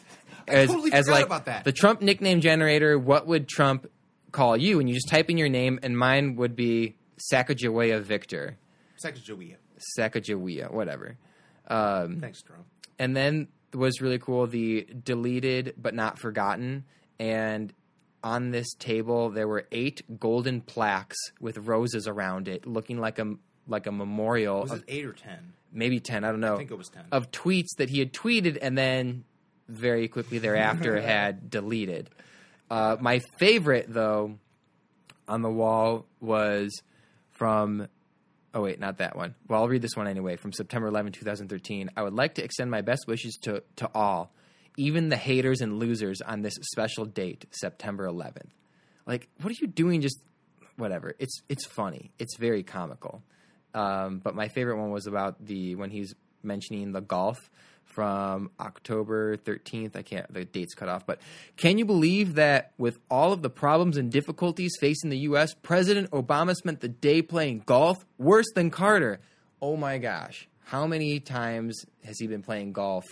Speaker 2: As,
Speaker 1: totally
Speaker 2: as
Speaker 1: forgot
Speaker 2: like
Speaker 1: about that.
Speaker 2: the Trump nickname generator, what would Trump call you? And you just type in your name, and mine would be Sacagawea Victor,
Speaker 1: Sacagawea.
Speaker 2: Sacagawea, whatever. Um,
Speaker 1: Thanks, Trump.
Speaker 2: and then was really cool the deleted but not forgotten and on this table there were eight golden plaques with roses around it looking like a like a memorial
Speaker 1: Was
Speaker 2: of
Speaker 1: it eight or ten?
Speaker 2: maybe 10 i don't know
Speaker 1: I think it was ten.
Speaker 2: of tweets that he had tweeted and then very quickly thereafter [LAUGHS] had deleted. Uh, my favorite, though, on the wall was from. Oh, wait, not that one. Well, I'll read this one anyway. From September 11, 2013. I would like to extend my best wishes to, to all, even the haters and losers, on this special date, September 11th. Like, what are you doing? Just whatever. It's it's funny. It's very comical. Um, but my favorite one was about the when he's mentioning the golf from October 13th. I can't, the date's cut off. But can you believe that with all of the problems and difficulties facing the U.S., President Obama spent the day playing golf worse than Carter? Oh my gosh. How many times has he been playing golf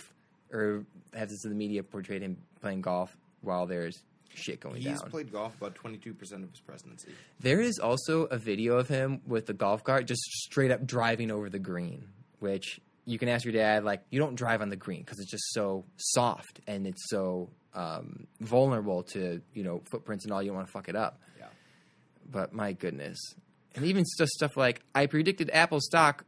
Speaker 2: or has the media portrayed him playing golf while there's shit going
Speaker 1: He's
Speaker 2: down?
Speaker 1: He's played golf about twenty two percent of his presidency.
Speaker 2: There is also a video of him with the golf cart just straight up driving over the green, which you can ask your dad, like, you don't drive on the green because it's just so soft and it's so um, vulnerable to, you know, footprints and all. You don't want to fuck it up.
Speaker 1: Yeah.
Speaker 2: But my goodness. And even just stuff like, I predicted Apple stock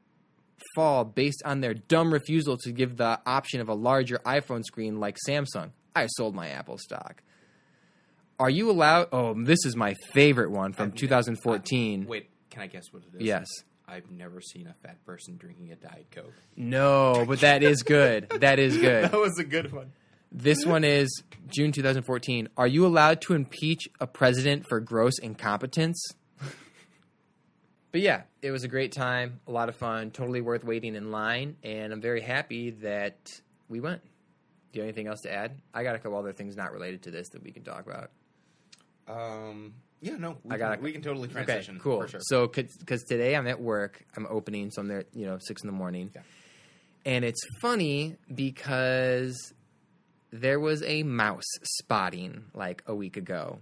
Speaker 2: fall based on their dumb refusal to give the option of a larger iPhone screen like Samsung. I sold my Apple stock. Are you allowed? Oh, this is my favorite one from
Speaker 1: ne-
Speaker 2: 2014.
Speaker 1: Uh, wait, can I guess what it is?
Speaker 2: Yes.
Speaker 1: I've never seen a fat person drinking a diet coke.
Speaker 2: No, but that is good. That is [LAUGHS] good.
Speaker 1: That was a good one.
Speaker 2: This one is June 2014. Are you allowed to impeach a president for gross incompetence? but yeah, it was a great time, a lot of fun, totally worth waiting in line, and I'm very happy that we went. Do you have anything else to add? I got a couple other things not related to this that we can talk about.
Speaker 1: Um. Yeah. No. We
Speaker 2: I got
Speaker 1: Can, we can totally transition.
Speaker 2: Okay, cool.
Speaker 1: For sure.
Speaker 2: So, because today I'm at work, I'm opening, so I'm there, you know, six in the morning,
Speaker 1: Yeah.
Speaker 2: and it's funny because there was a mouse spotting like a week ago,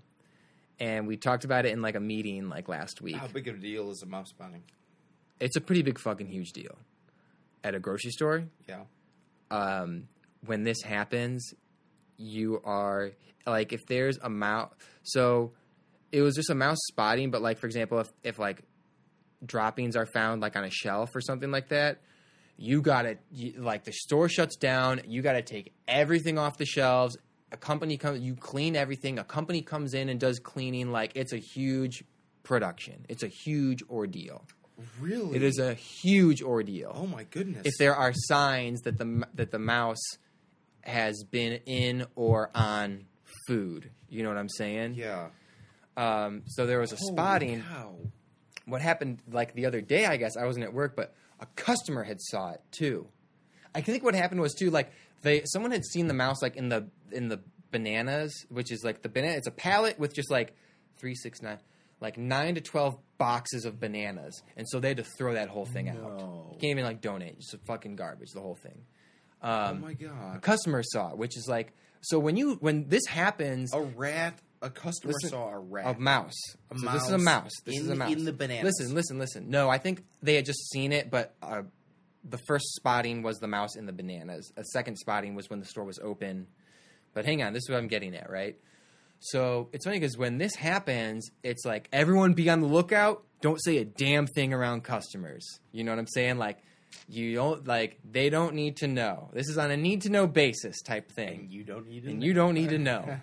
Speaker 2: and we talked about it in like a meeting like last week.
Speaker 1: How big of a deal is a mouse spotting?
Speaker 2: It's a pretty big fucking huge deal at a grocery store.
Speaker 1: Yeah.
Speaker 2: um, when this happens, you are like if there's a mouse. So it was just a mouse spotting, but like for example, if if like droppings are found like on a shelf or something like that, you gotta you, like the store shuts down. You gotta take everything off the shelves. A company comes, you clean everything. A company comes in and does cleaning. Like it's a huge production. It's a huge ordeal.
Speaker 1: Really?
Speaker 2: It is a huge ordeal
Speaker 1: Oh my goodness.
Speaker 2: if there are signs that the that the mouse has been in or on food. You know what I'm saying?
Speaker 1: Yeah.
Speaker 2: Um, so there was a
Speaker 1: Holy
Speaker 2: spotting.
Speaker 1: cow.
Speaker 2: What happened like the other day? I guess I wasn't at work, but a customer had saw it too. I think what happened was too like they someone had seen the mouse like in the in the bananas, which is like the banana. It's a pallet with just like three, six, nine, like nine to twelve boxes of bananas, and so they had to throw that whole thing out. You can't even like donate; it's just fucking garbage. The whole thing.
Speaker 1: oh
Speaker 2: Um,
Speaker 1: my god.
Speaker 2: customer saw it, which is like so when you when this happens,
Speaker 1: A rat. A customer
Speaker 2: Listen,
Speaker 1: saw a rat.
Speaker 2: a mouse.
Speaker 1: A
Speaker 2: So this is a
Speaker 1: mouse
Speaker 2: mouse. This
Speaker 1: in
Speaker 2: is a mouse
Speaker 1: in the bananas.
Speaker 2: Listen, listen, listen. No, I think they had just seen it, but uh, the first spotting was the mouse in the bananas. A second spotting was when the store was open. But hang on, this is what I'm getting at, right? So it's funny because when this happens, it's like everyone be on the lookout. Don't say a damn thing around customers. You know what I'm saying? Like you don't like they don't need to know. This is on a need to know basis type thing
Speaker 1: and you don't need it.
Speaker 2: and you don't need to [LAUGHS] know.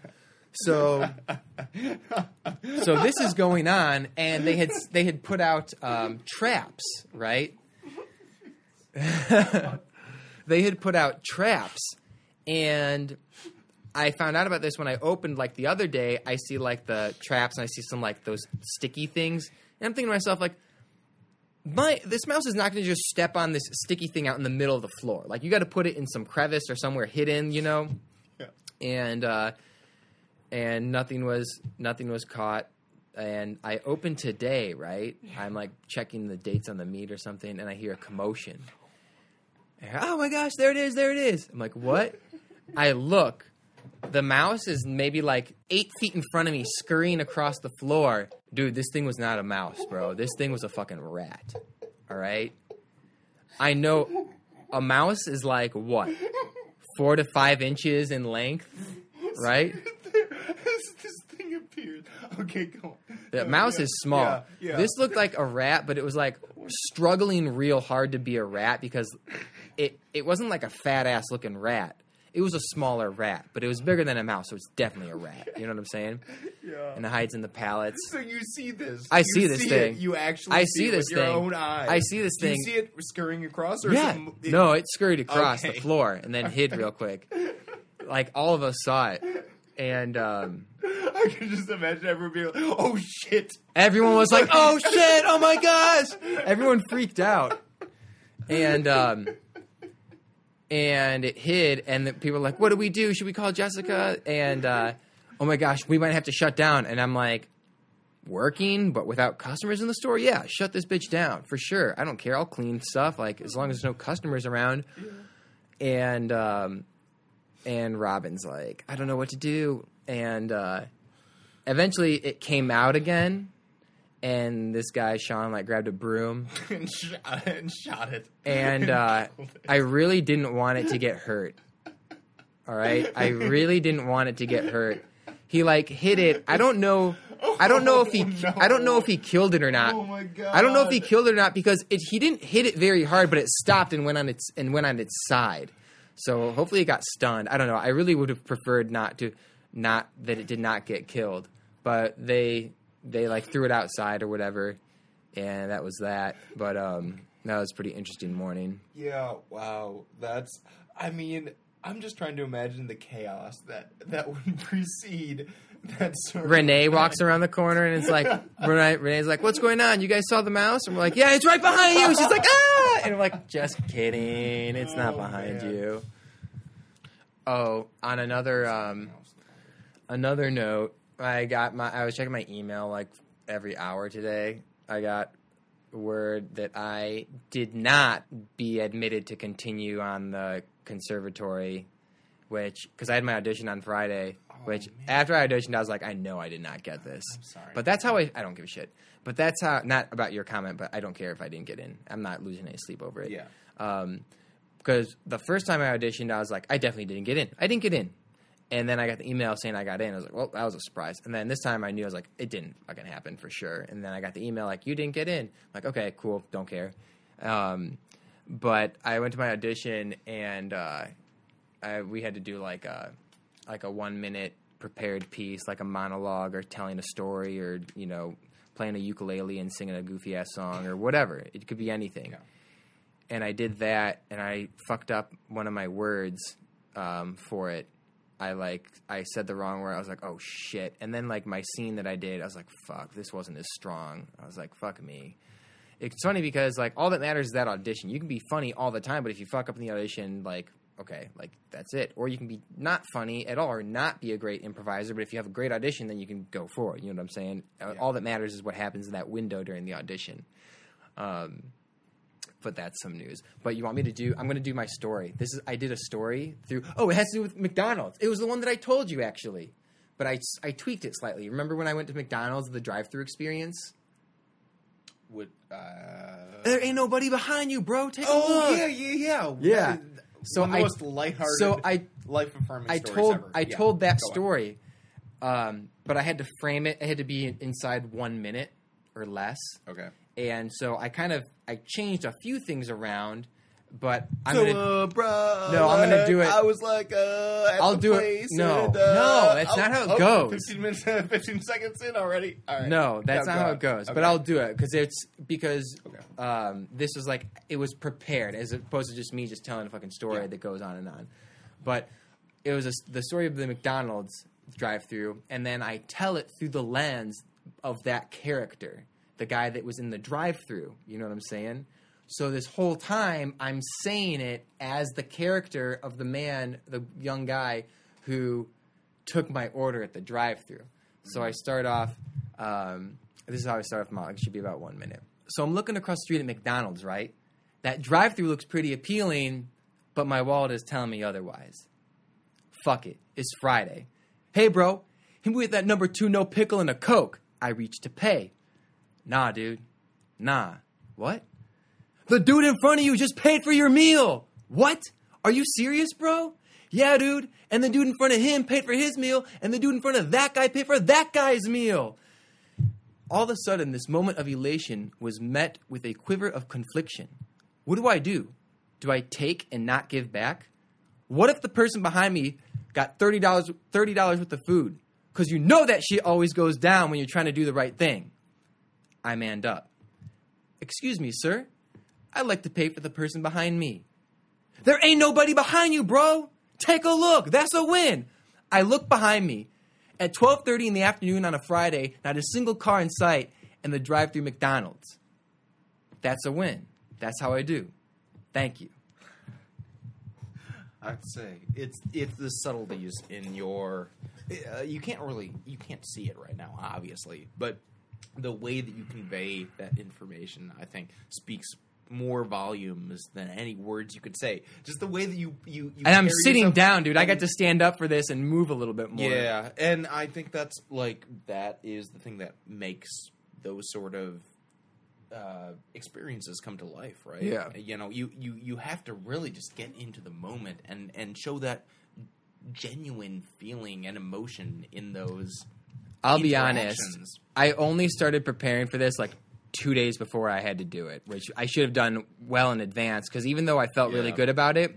Speaker 2: So, [LAUGHS] so this is going on, and they had they had put out um, traps, right? [LAUGHS] they had put out traps, and I found out about this when I opened like the other day. I see like the traps, and I see some like those sticky things, and I'm thinking to myself like. My this mouse is not going to just step on this sticky thing out in the middle of the floor. Like you got to put it in some crevice or somewhere hidden, you know
Speaker 1: Yeah.
Speaker 2: and uh, and nothing was nothing was caught. and I open today, right? I'm like checking the dates on the meat or something, and I hear a commotion. Hear, oh my gosh, there it is, there it is. I'm like, what? [LAUGHS] I look. The mouse is maybe like eight feet in front of me, scurrying across the floor. Dude, this thing was not a mouse, bro. This thing was a fucking rat. All right? I know a mouse is like what? Four to five inches in length, right? [LAUGHS] [LAUGHS]
Speaker 1: this, this thing appeared. Okay, go. on.
Speaker 2: The
Speaker 1: Go,
Speaker 2: mouse
Speaker 1: yeah,
Speaker 2: is small.
Speaker 1: Yeah, yeah.
Speaker 2: This looked like a rat, but it was like struggling real hard to be a rat because it it wasn't like a fat ass looking rat. It was a smaller rat, but it was bigger than a mouse, so it's definitely a rat. You know what I'm saying?
Speaker 1: Yeah.
Speaker 2: And it hides in the pallets.
Speaker 1: So you see this?
Speaker 2: I
Speaker 1: You
Speaker 2: see this
Speaker 1: it.
Speaker 2: thing.
Speaker 1: You actually
Speaker 2: I
Speaker 1: see,
Speaker 2: see
Speaker 1: it
Speaker 2: this
Speaker 1: with your
Speaker 2: thing.
Speaker 1: own eyes.
Speaker 2: I see this
Speaker 1: Do
Speaker 2: thing.
Speaker 1: you see it scurrying across? Or
Speaker 2: Yeah.
Speaker 1: It,
Speaker 2: No, it scurried across the floor and then hid real quick. [LAUGHS] Like all of us saw it. And um, [LAUGHS]
Speaker 1: I can just imagine everyone being like, "Oh shit!"
Speaker 2: everyone was like, "Oh [LAUGHS] shit! Oh my gosh!" Everyone freaked out, and um, and it hid, and the people were like, "What do we do? Should we call Jessica?" And uh, oh my gosh, we might have to shut down. And I'm like, working, but without customers in the store, yeah, shut this bitch down for sure. I don't care. I'll clean stuff like as long as there's no customers around. And um, and Robin's like, I don't know what to do. And uh, eventually, it came out again. And this guy Sean like grabbed a broom, [LAUGHS]
Speaker 1: and, shot, and shot it.
Speaker 2: and uh, [LAUGHS] I really didn't want it to get hurt. All right, I really didn't want it to get hurt. He like hit it. I don't know. I don't know if he. [LAUGHS]
Speaker 1: Oh, no.
Speaker 2: I don't know if he killed it or not.
Speaker 1: Oh my god!
Speaker 2: I don't know if he killed it or not because it, he didn't hit it very hard, but it stopped and went on its and went on its side. So hopefully it got stunned. I don't know. I really would have preferred not to, not that it did not get killed, but they they like threw it outside or whatever, and that was that. But um, that was a pretty interesting morning.
Speaker 1: Yeah. Wow. That's. I mean, I'm just trying to imagine the chaos that that would [LAUGHS] precede that sort
Speaker 2: Renee walks around the corner and it's like [LAUGHS] Renee, Renee's like, "What's going on? You guys saw the mouse?" And we're like, "Yeah, it's right behind you." She's like, "Ah!" And I'm like, "Just kidding. It's not
Speaker 1: Oh,
Speaker 2: behind
Speaker 1: man.
Speaker 2: you." Oh, on another um, another note, I got my I was checking my email like every hour today. I got word that I did not be admitted to continue on the conservatory, which because I had my audition on Friday. which
Speaker 1: man.
Speaker 2: after I auditioned, I was like, I know I did not get this.
Speaker 1: I'm sorry.
Speaker 2: But that's how I I don't give a shit. But that's how not about your comment, but I don't care if I didn't get in. I'm not losing any sleep over it.
Speaker 1: Yeah.
Speaker 2: Um, because the first time I auditioned, I was like, I definitely didn't get in. I didn't get in. And then I got the email saying I got in. I was like, well, that was a surprise. And then this time I knew I was like, it didn't fucking happen for sure. And then I got the email like, you didn't get in. I'm like, okay, cool, don't care. Um, but I went to my audition and uh, I, we had to do like a like a one minute prepared piece, like a monologue or telling a story or you know playing a ukulele and singing a goofy ass song or whatever. It could be anything.
Speaker 1: Yeah.
Speaker 2: And I did that, and I fucked up one of my words um, for it. I like I said the wrong word. I was like, oh shit. And then like my scene that I did, I was like, fuck, this wasn't as strong. I was like, fuck me. It's funny because like all that matters is that audition. You can be funny all the time, but if you fuck up in the audition, like okay, like that's it. Or you can be not funny at all, or not be a great improviser. But if you have a great audition, then you can go for it. You know what I'm saying?
Speaker 1: Yeah.
Speaker 2: All that matters is what happens in that window during the audition. Um, but that's some news. But you want me to do? I'm going to do my story. This is I did a story through. Oh, it has to do with McDonald's. It was the one that I told you actually, but I I tweaked it slightly. Remember when I went to McDonald's, the drive-through experience?
Speaker 1: Would. Uh...
Speaker 2: There ain't nobody behind you, bro. Take a
Speaker 1: Oh
Speaker 2: look.
Speaker 1: yeah, yeah, yeah,
Speaker 2: Yeah. So
Speaker 1: one of the
Speaker 2: I-
Speaker 1: most lighthearted.
Speaker 2: so I-
Speaker 1: life affirming.
Speaker 2: I told
Speaker 1: ever.
Speaker 2: I
Speaker 1: Yeah.
Speaker 2: told that story, um, but I had to frame it. It had to be inside one minute or less,
Speaker 1: Okay.
Speaker 2: and so I kind of I changed a few things around. But I'm
Speaker 1: so,
Speaker 2: gonna
Speaker 1: uh, bruh,
Speaker 2: No, I'm gonna do it-
Speaker 1: I was like, uh,
Speaker 2: I'll do it- no,
Speaker 1: and, uh,
Speaker 2: no, that's
Speaker 1: oh,
Speaker 2: not how it
Speaker 1: oh,
Speaker 2: goes.
Speaker 1: Fifteen minutes, [LAUGHS] fifteen seconds in already. All right.
Speaker 2: No, that's not
Speaker 1: go
Speaker 2: how it goes. But I'll do it because it's because
Speaker 1: Okay.
Speaker 2: um, this was like it was prepared as opposed to just me just telling a fucking story
Speaker 1: Yeah.
Speaker 2: that goes on and on. But it was a, the story of the McDonald's drive-through, and then I tell it through the lens of that character, the guy that was in the drive-through. You know what I'm saying? So this whole time, I'm saying it as the character of the man, the young guy who took my order at the drive-through. So I start off. Um, this is how I start off my. It should be about one minute. So I'm looking across the street at McDonald's, right? That drive-through looks pretty appealing, but my wallet is telling me otherwise. Fuck it. It's Friday. Hey, bro, hit me with that number two, no pickle and a Coke. I reach to pay. Nah, dude. Nah. What? The dude in front of you just paid for your meal. What? Are you serious, bro? Yeah, dude. And the dude in front of him paid for his meal, and the dude in front of that guy paid for that guy's meal. All of a sudden, this moment of elation was met with a quiver of confliction. What do I do? Do I take and not give back? What if the person behind me got $30, $30 worth of food? Because you know that shit always goes down when you're trying to do the right thing. I manned up. Excuse me, sir. I'd like to pay for the person behind me. There ain't nobody behind you, bro. Take a look. That's a win. I look behind me. At 12:30 in the afternoon on a Friday, not a single car in sight and the drive-through McDonald's. That's a win. That's how I do. Thank you.
Speaker 1: I'd say it's it's the subtleties in your. Uh, you can't really you can't see it right now, obviously, but the way that you convey that information, I think, speaks more volumes than any words you could say. Just the way that you you, you
Speaker 2: And I'm sitting
Speaker 1: yourself-
Speaker 2: down, dude. I got to stand up for this and move a little bit more.
Speaker 1: Yeah, and I think that's like that is the thing that makes those sort of uh, experiences come to life, right?
Speaker 2: Yeah.
Speaker 1: you know, you you you have to really just get into the moment and and show that genuine feeling and emotion in those.
Speaker 2: I'll be honest. I only started preparing for this like two days before I had to do it, which I should have done well in advance. Because even though I felt really good about it,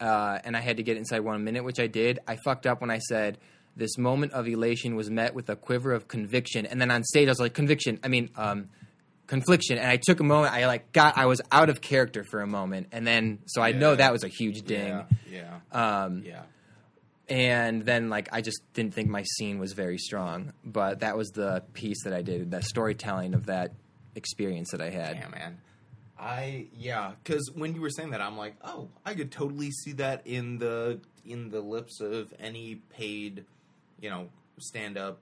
Speaker 2: uh, and I had to get inside one minute, which I did, I fucked up when I said this moment of elation was met with a quiver of conviction, and then on stage I was like conviction. I mean, um, confliction, and I took a moment. I like got. I was out of character for a moment, and then so I know that was a huge ding.
Speaker 1: Yeah, yeah,
Speaker 2: Um,
Speaker 1: yeah.
Speaker 2: and then like I just didn't think my scene was very strong, but that was the piece that I did, the storytelling of that experience that I had.
Speaker 1: Yeah, man. I yeah, because when you were saying that, I'm like, oh, I could totally see that in the in the lips of any paid, you know, stand up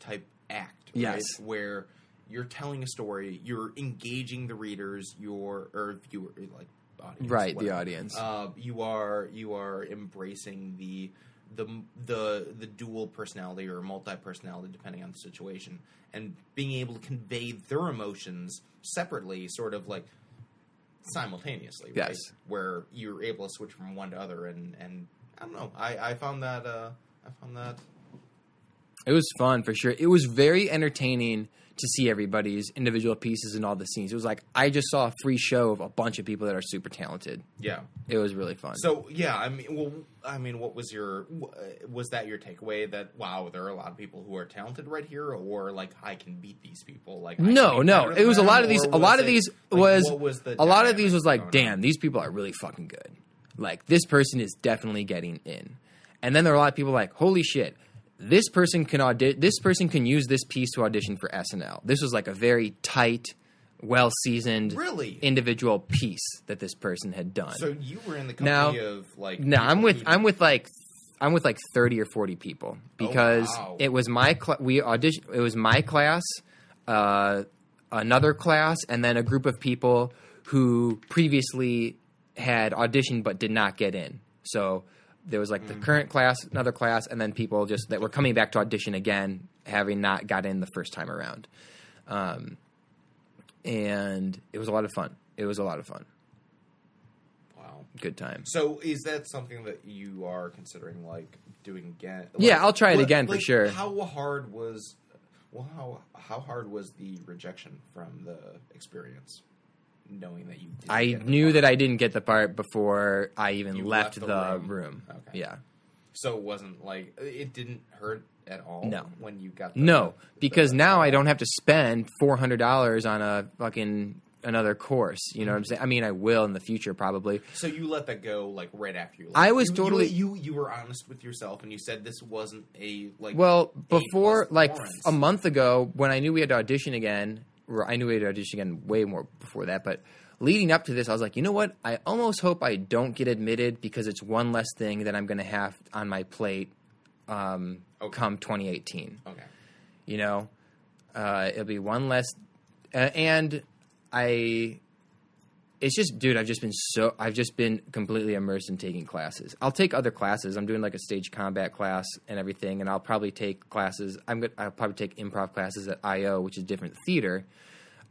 Speaker 1: type act. right?
Speaker 2: Yes.
Speaker 1: where you're telling a story, you're engaging the readers, your or viewer, like audience,
Speaker 2: Right, the audience.
Speaker 1: Uh, you are you are embracing the the the the dual personality or multi personality depending on the situation, and being able to convey their emotions separately, sort of like simultaneously, right?
Speaker 2: Yes.
Speaker 1: Where you're able to switch from one to other, and and I don't know, I I found that uh I found that
Speaker 2: It was fun for sure. It was very entertaining to see everybody's individual pieces and all the scenes. It was like I just saw a free show of a bunch of people that are super talented.
Speaker 1: yeah.
Speaker 2: It was really fun.
Speaker 1: So yeah, I mean, well, I mean, what was your was that your takeaway that wow, there are a lot of people who are talented right here, or like I can beat these people? Like I
Speaker 2: no, no, it was a lot of these. A lot of
Speaker 1: it-
Speaker 2: these
Speaker 1: like,
Speaker 2: was
Speaker 1: was the
Speaker 2: a lot of these was like,
Speaker 1: going on?
Speaker 2: damn, these people are really fucking good. Like this person is definitely getting in. And then there are a lot of people like, holy shit, this person can audi- This person can use this piece to audition for SNL. This was like a very tight, well seasoned,
Speaker 1: Really?
Speaker 2: individual piece that this person had done.
Speaker 1: So you were in the
Speaker 2: Now-
Speaker 1: company of like
Speaker 2: No, I'm with I'm with like I'm with like 30 or 40 people because
Speaker 1: wow.
Speaker 2: it was my cl- we audition it was my class, uh, another class, and then a group of people who previously had auditioned but did not get in. So there was like the current class, another class, and then people just that were coming back to audition again, having not got in the first time around. Um, and it was a lot of fun. It was a lot of fun.
Speaker 1: wow.
Speaker 2: Good time.
Speaker 1: So is that something that you are considering like doing again?
Speaker 2: Yeah, I'll try it
Speaker 1: what-
Speaker 2: again for
Speaker 1: like,
Speaker 2: sure.
Speaker 1: How hard was well how how hard was the rejection from the experience? Knowing that you didn't
Speaker 2: I knew that I didn't get the part before I even
Speaker 1: You
Speaker 2: left,
Speaker 1: left
Speaker 2: the,
Speaker 1: the
Speaker 2: room.
Speaker 1: room. Okay.
Speaker 2: Yeah.
Speaker 1: So it wasn't like it didn't hurt at all.
Speaker 2: No.
Speaker 1: when you got the,
Speaker 2: No, because
Speaker 1: the-
Speaker 2: now I don't have to spend four hundred dollars on a fucking another course. You know what I'm mm-hmm. saying? I mean, I will in the future probably.
Speaker 1: So you let that go like right after you. Left.
Speaker 2: I was
Speaker 1: You-
Speaker 2: totally-
Speaker 1: you, you were honest with yourself and you said this wasn't a like
Speaker 2: Well, before
Speaker 1: plus
Speaker 2: like a month ago, when I knew we had to audition again, I knew we had to audition again way more before that, but. Leading up to this, I was like, you know what? I almost hope I don't get admitted because it's one less thing that I'm going to have on my plate um,
Speaker 1: Okay.
Speaker 2: come 2018.
Speaker 1: okay.
Speaker 2: you know Uh, it'll be one less, uh, and I. It's just, dude. I've just been so. I've just been completely immersed in taking classes. I'll take other classes. I'm doing like a stage combat class and everything, and I'll probably take classes. I'm. Gonna, I'll probably take improv classes at IO, which is different theater.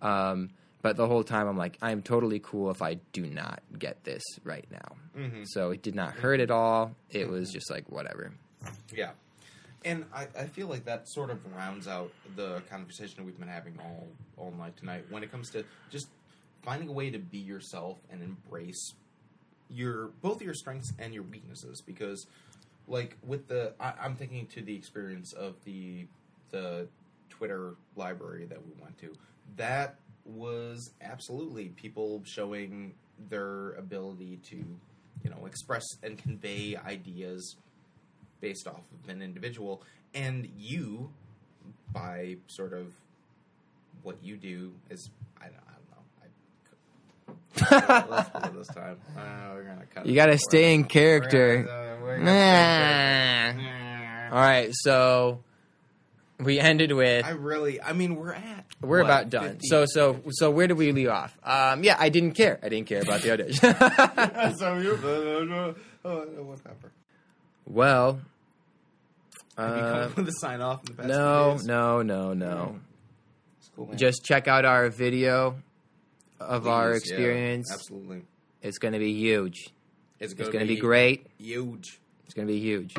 Speaker 2: Um, but the whole time, I'm like, I'm totally cool if I do not get this right now. So it did not hurt at all. It was just like whatever.
Speaker 1: Yeah. And I, I feel like that sort of rounds out the conversation we've been having all all night tonight when it comes to just finding a way to be yourself and embrace your both your strengths and your weaknesses because like with the I, I'm thinking to the experience of the the Twitter library that we went to that was absolutely people showing their ability to you know express and convey ideas based off of an individual. And you by sort of what you do is I don't, I don't know I, let's it this time uh, we're gonna cut
Speaker 2: You gotta stay in
Speaker 1: We're
Speaker 2: character.
Speaker 1: gonna- we're gonna stay in character.
Speaker 2: All right, so we ended with
Speaker 1: I really I mean we're at
Speaker 2: we're
Speaker 1: what,
Speaker 2: about done.
Speaker 1: 50?
Speaker 2: So so so where did we leave off? Um, yeah, I didn't care. I didn't care about the audition. [LAUGHS]
Speaker 1: so you oh, whatever
Speaker 2: well,
Speaker 1: Have you come
Speaker 2: uh,
Speaker 1: up with a sign off in the past
Speaker 2: no,
Speaker 1: few days?
Speaker 2: no, no, no.
Speaker 1: It's cool, man.
Speaker 2: Just check out our video of our
Speaker 1: Please, yeah,
Speaker 2: experience.
Speaker 1: absolutely
Speaker 2: It's going to be huge.
Speaker 1: it's
Speaker 2: It's going to be great.
Speaker 1: huge
Speaker 2: It's going to be huge.